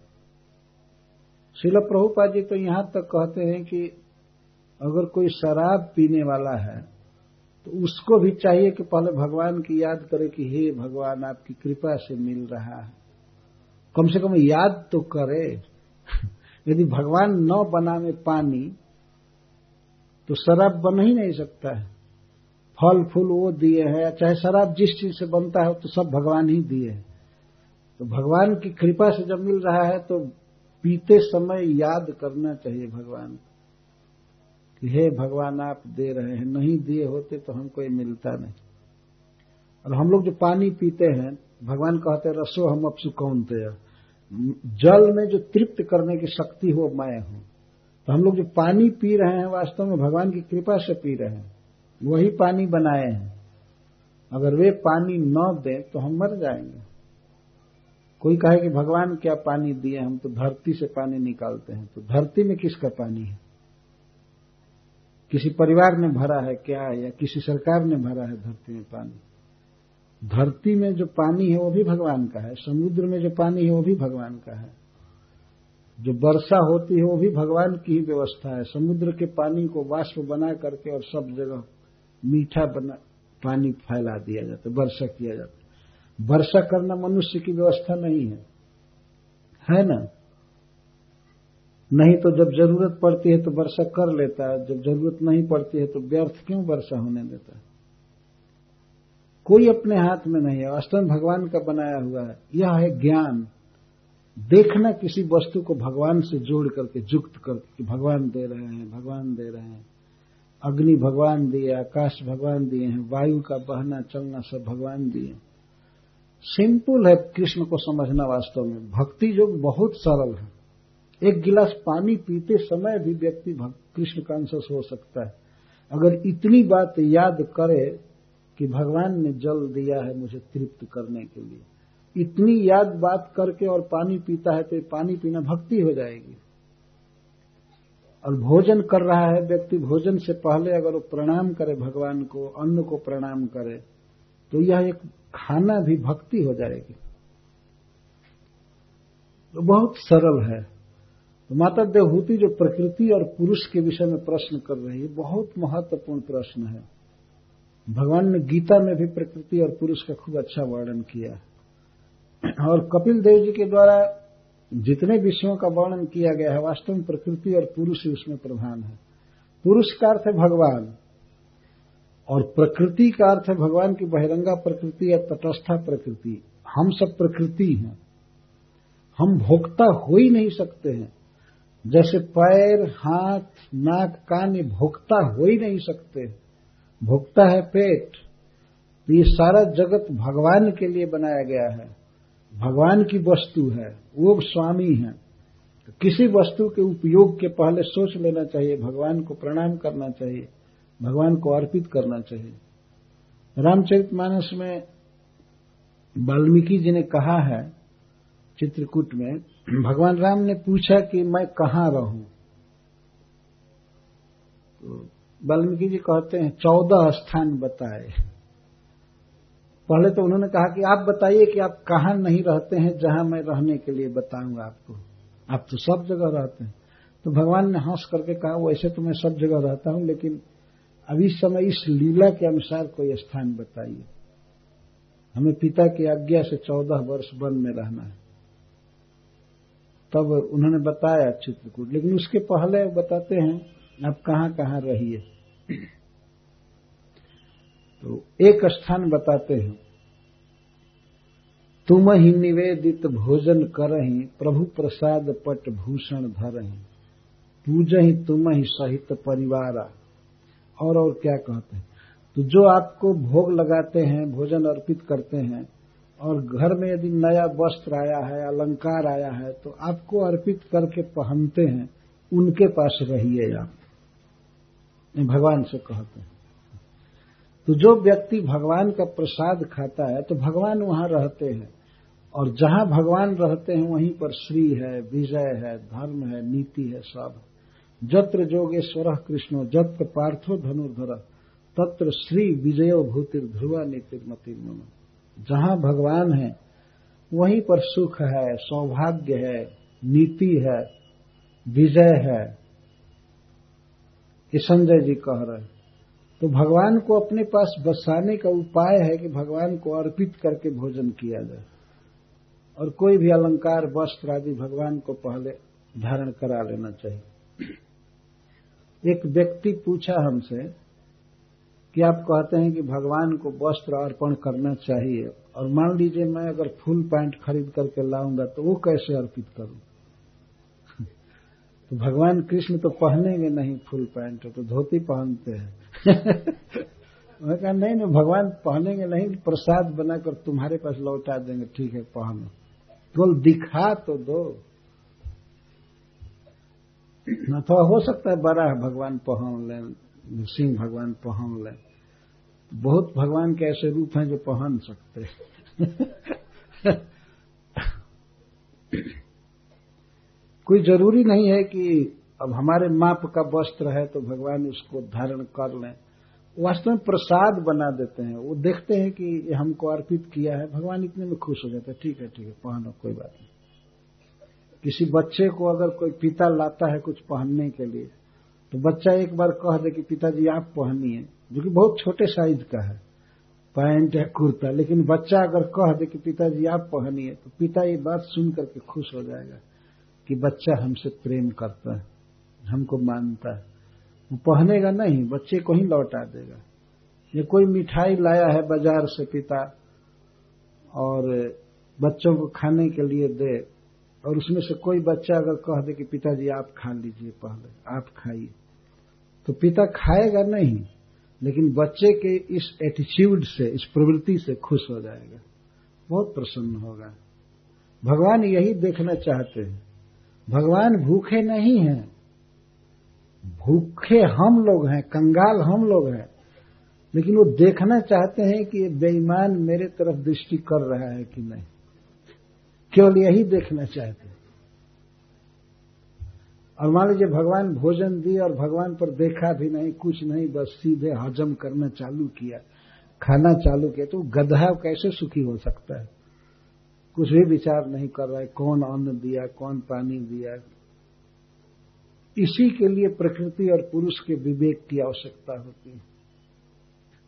शिल प्रभुपा जी तो यहाँ तक कहते हैं कि अगर कोई शराब पीने वाला है तो उसको भी चाहिए कि पहले भगवान की याद करे कि हे भगवान, आपकी कृपा से मिल रहा है। कम से कम याद तो करे। यदि भगवान न बना में पानी तो शराब बन ही नहीं सकता है। फल, फूल वो दिए है, चाहे शराब जिस चीज़ से बनता है तो सब भगवान ही दिए है। तो भगवान की कृपा से जब मिल रहा है तो पीते समय याद करना चाहिए भगवान को। हे भगवान, आप दे रहे हैं, नहीं दिए होते तो हमको ये मिलता नहीं। और हम लोग जो पानी पीते हैं, भगवान कहते हैं, रसो हम अब सुकौन थे जल में जो तृप्त करने की शक्ति हो, मैं हूँ। तो हम लोग जो पानी पी रहे हैं, वास्तव में भगवान की कृपा से पी रहे हैं, वही पानी बनाए हैं। अगर वे पानी न दें तो हम मर जाएँगे। कोई कहे कि, भगवान, क्या पानी दिए हम तो धरती से पानी निकालते हैं। तो धरती में किसका पानी है? किसी परिवार ने भरा है क्या है, या किसी सरकार ने भरा है धरती में पानी? धरती में जो पानी है वो भी भगवान का है, समुद्र में जो पानी है वो भी भगवान का है। जो वर्षा होती है वो भी भगवान की ही व्यवस्था है। समुद्र के पानी को वाष्प बना करके और सब जगह मीठा बना, पानी फैला दिया जाता है, वर्षा किया जाता है। वर्षा करना मनुष्य की व्यवस्था नहीं है। है ना? नहीं तो जब ज़रूरत पड़ती है तो वर्षा कर लेता है, जब ज़रूरत नहीं पड़ती है तो व्यर्थ क्यों वर्षा होने देता है? कोई अपने हाथ में नहीं है वास्तव भगवान का बनाया हुआ है। यह है ज्ञान। देखना किसी वस्तु को भगवान से जोड़ करके युक्त करके कि भगवान दे रहे हैं, भगवान दे रहे हैं। अग्नि भगवान दिए, आकाश भगवान दिए हैं, वायु का बहना, चलना सब भगवान दिए सिंपल है, कृष्ण को समझना वास्तव में। भक्ति योग बहुत सरल है। एक गिलास पानी पीते समय भी व्यक्ति कृष्ण कॉन्शस हो सकता है। अगर इतनी बात याद करे कि भगवान ने जल दिया है मुझे तृप्त करने के लिए। इतनी याद बात करके और पानी पीता है तो पानी पीना भक्ति हो जाएगी। और भोजन कर रहा है व्यक्ति भोजन से पहले अगर वो प्रणाम करे भगवान को, अन्न को प्रणाम करे तो यह एक खाना भी भक्ति हो जाएगी। तो बहुत सरल है। तो माता देवहूति जो प्रकृति और पुरुष के विषय में प्रश्न कर रही है, बहुत महत्वपूर्ण प्रश्न है। भगवान ने गीता में भी प्रकृति और पुरुष का खूब अच्छा वर्णन किया और कपिल देव जी के द्वारा जितने विषयों का वर्णन किया गया है, वास्तव में प्रकृति और पुरुष ही उसमें प्रधान है। पुरुष का अर्थ है भगवान, और प्रकृति का अर्थ है भगवान की बहिरंगा प्रकृति या तटस्था प्रकृति। हम सब प्रकृति हैं। हम भोक्ता हो ही नहीं सकते हैं। जैसे पैर, हाथ, नाक, कान भोक्ता हो ही नहीं सकते। भोक्ता है पेट। तो ये सारा जगत भगवान के लिए बनाया गया है। भगवान की वस्तु है। वो स्वामी है। तो किसी वस्तु के उपयोग के पहले सोच लेना चाहिए। भगवान को प्रणाम करना चाहिए। भगवान को अर्पित करना चाहिए। रामचरित मानस में वाल्मीकि जी ने कहा है चित्रकूट में भगवान राम ने पूछा कि मैं कहाँ रहूँ? तो वाल्मीकि जी कहते हैं, चौदह स्थान बताए। पहले तो उन्होंने कहा कि आप बताइए कि आप कहाँ नहीं रहते हैं, जहाँ मैं रहने के लिए बताऊँगा आपको। आप तो सब जगह रहते हैं। तो भगवान ने हंस करके कहा वैसे तो मैं सब जगह रहता हूँ, लेकिन अभी समय इस लीला के अनुसार कोई स्थान बताइए। हमें पिता की आज्ञा से चौदह वर्ष वन में रहना है। तब उन्होंने बताया चित्रकूट। लेकिन उसके पहले बताते हैं, आप कहाँ कहाँ रहिए। तो एक स्थान बताते हैं। तुम ही निवेदित भोजन करही, प्रभु प्रसाद पट भूषण धरही। पूज ही तुम ही सहित परिवार। और और क्या कहते हैं? तो जो आपको भोग लगाते हैं, भोजन अर्पित करते हैं और घर में यदि नया वस्त्र आया है, अलंकार आया है तो आपको अर्पित करके पहनते हैं, उनके पास रहिए आप। भगवान से कहते हैं। तो जो व्यक्ति भगवान का प्रसाद खाता है तो भगवान वहाँ रहते हैं। और जहाँ भगवान रहते हैं, वहीं पर श्री है, विजय है, धर्म है, नीति है, सब। जत्र जोगेश्वर कृष्णो, जत्र पार्थो धनुर्धर, तत्र श्री विजयो भूतिर ध्रुवा नीतिर्मति जहाँ भगवान है, वहीं पर सुख है, सौभाग्य है, नीति है, विजय है। ये संजय जी कह रहे हैं। तो भगवान को अपने पास बसाने का उपाय है कि भगवान को अर्पित करके भोजन किया जाए। और कोई भी अलंकार, वस्त्र आदि भगवान को पहले धारण करा लेना चाहिए। एक व्यक्ति पूछा हमसे कि आप कहते हैं कि भगवान को वस्त्र अर्पण करना चाहिए। और मान लीजिए मैं अगर फुल पैंट खरीद करके लाऊँगा तो वो कैसे अर्पित करूँ? तो भगवान कृष्ण तो पहनेंगे नहीं फुल पैंट तो धोती पहनते हैं। मैं कहा, नहीं नहीं, भगवान पहनेंगे नहीं, प्रसाद बनाकर तुम्हारे पास लौटा देंगे। ठीक है, पहनो। तो दिखा तो दो। न तो हो सकता है बड़ा भगवान पहन लें। सिंह भगवान पहन ले। बहुत भगवान के ऐसे रूप हैं जो पहन सकते कोई ज़रूरी नहीं है कि अब हमारे माप का वस्त्र है तो भगवान उसको धारण कर लें। वास्तव में प्रसाद बना देते हैं। वो देखते हैं कि ये हमको अर्पित किया है। भगवान इतने में खुश हो जाते हैं। ठीक है ठीक है, पहनो, कोई बात नहीं। किसी बच्चे को अगर कोई पिता लाता है कुछ पहनने के लिए तो बच्चा एक बार कह दे कि पिताजी, आप पहनिए जो कि बहुत छोटे साइज़ का है। पैंट या कुर्ता, लेकिन बच्चा अगर कह दे कि पिताजी, आप पहनिए तो पिता ये बात सुन करके खुश हो जाएगा कि बच्चा हमसे प्रेम करता है, हमको मानता है। वो पहनेगा नहीं, बच्चे को ही लौटा देगा। ये कोई मिठाई लाया है बाज़ार से पिता, और बच्चों को खाने के लिए दे, और उसमें से कोई बच्चा अगर कह दे कि पिताजी, आप खा लीजिए पहले, आप खाइए। तो पिता खाएगा नहीं, लेकिन बच्चे के इस एटीट्यूड से, इस प्रवृत्ति से खुश हो जाएगा। बहुत प्रसन्न होगा। भगवान यही देखना चाहते हैं। भगवान भूखे नहीं हैं। भूखे हम लोग हैं, कंगाल हम लोग हैं। लेकिन वो देखना चाहते हैं कि ये बेईमान मेरे तरफ़ दृष्टि कर रहा है कि नहीं। केवल यही देखना चाहते हैं। और मान लीजिए भगवान भोजन दिए और भगवान पर देखा भी नहीं, कुछ नहीं, बस सीधे हजम करना चालू किया, खाना चालू किया तो गधा कैसे सुखी हो सकता है? कुछ भी विचार नहीं कर रहा है, कौन अन्न दिया, कौन पानी दिया। इसी के लिए प्रकृति और पुरुष के विवेक की आवश्यकता होती है।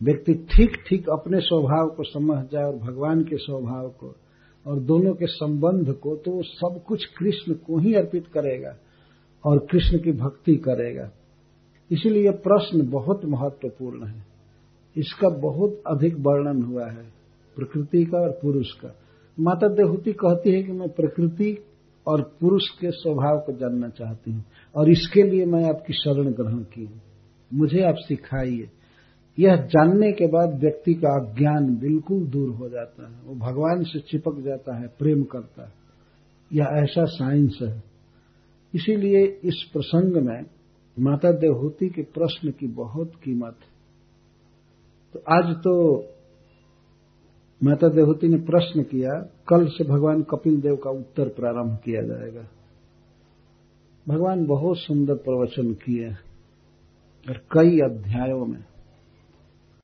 व्यक्ति ठीक ठीक अपने स्वभाव को समझ जाए और भगवान के स्वभाव को और दोनों के संबंध को तो सब कुछ कृष्ण को ही अर्पित करेगा। और कृष्ण की भक्ति करेगा। इसीलिए प्रश्न बहुत महत्वपूर्ण है। इसका बहुत अधिक वर्णन हुआ है, प्रकृति का और पुरुष का। माता देहूति कहती है कि मैं प्रकृति और पुरुष के स्वभाव को जानना चाहती हूँ और इसके लिए मैं आपकी शरण ग्रहण की हूँ। मुझे आप सिखाइए। यह जानने के बाद व्यक्ति का अज्ञान बिल्कुल दूर हो जाता है। वो भगवान से चिपक जाता है, प्रेम करता है। यह ऐसा साइंस है। इसीलिए इस प्रसंग में माता देवहूति के प्रश्न की बहुत कीमत तो आज तो माता देवहूति ने प्रश्न किया, कल से भगवान कपिल देव का उत्तर प्रारंभ किया जाएगा। भगवान बहुत सुंदर प्रवचन किए और कई अध्यायों में।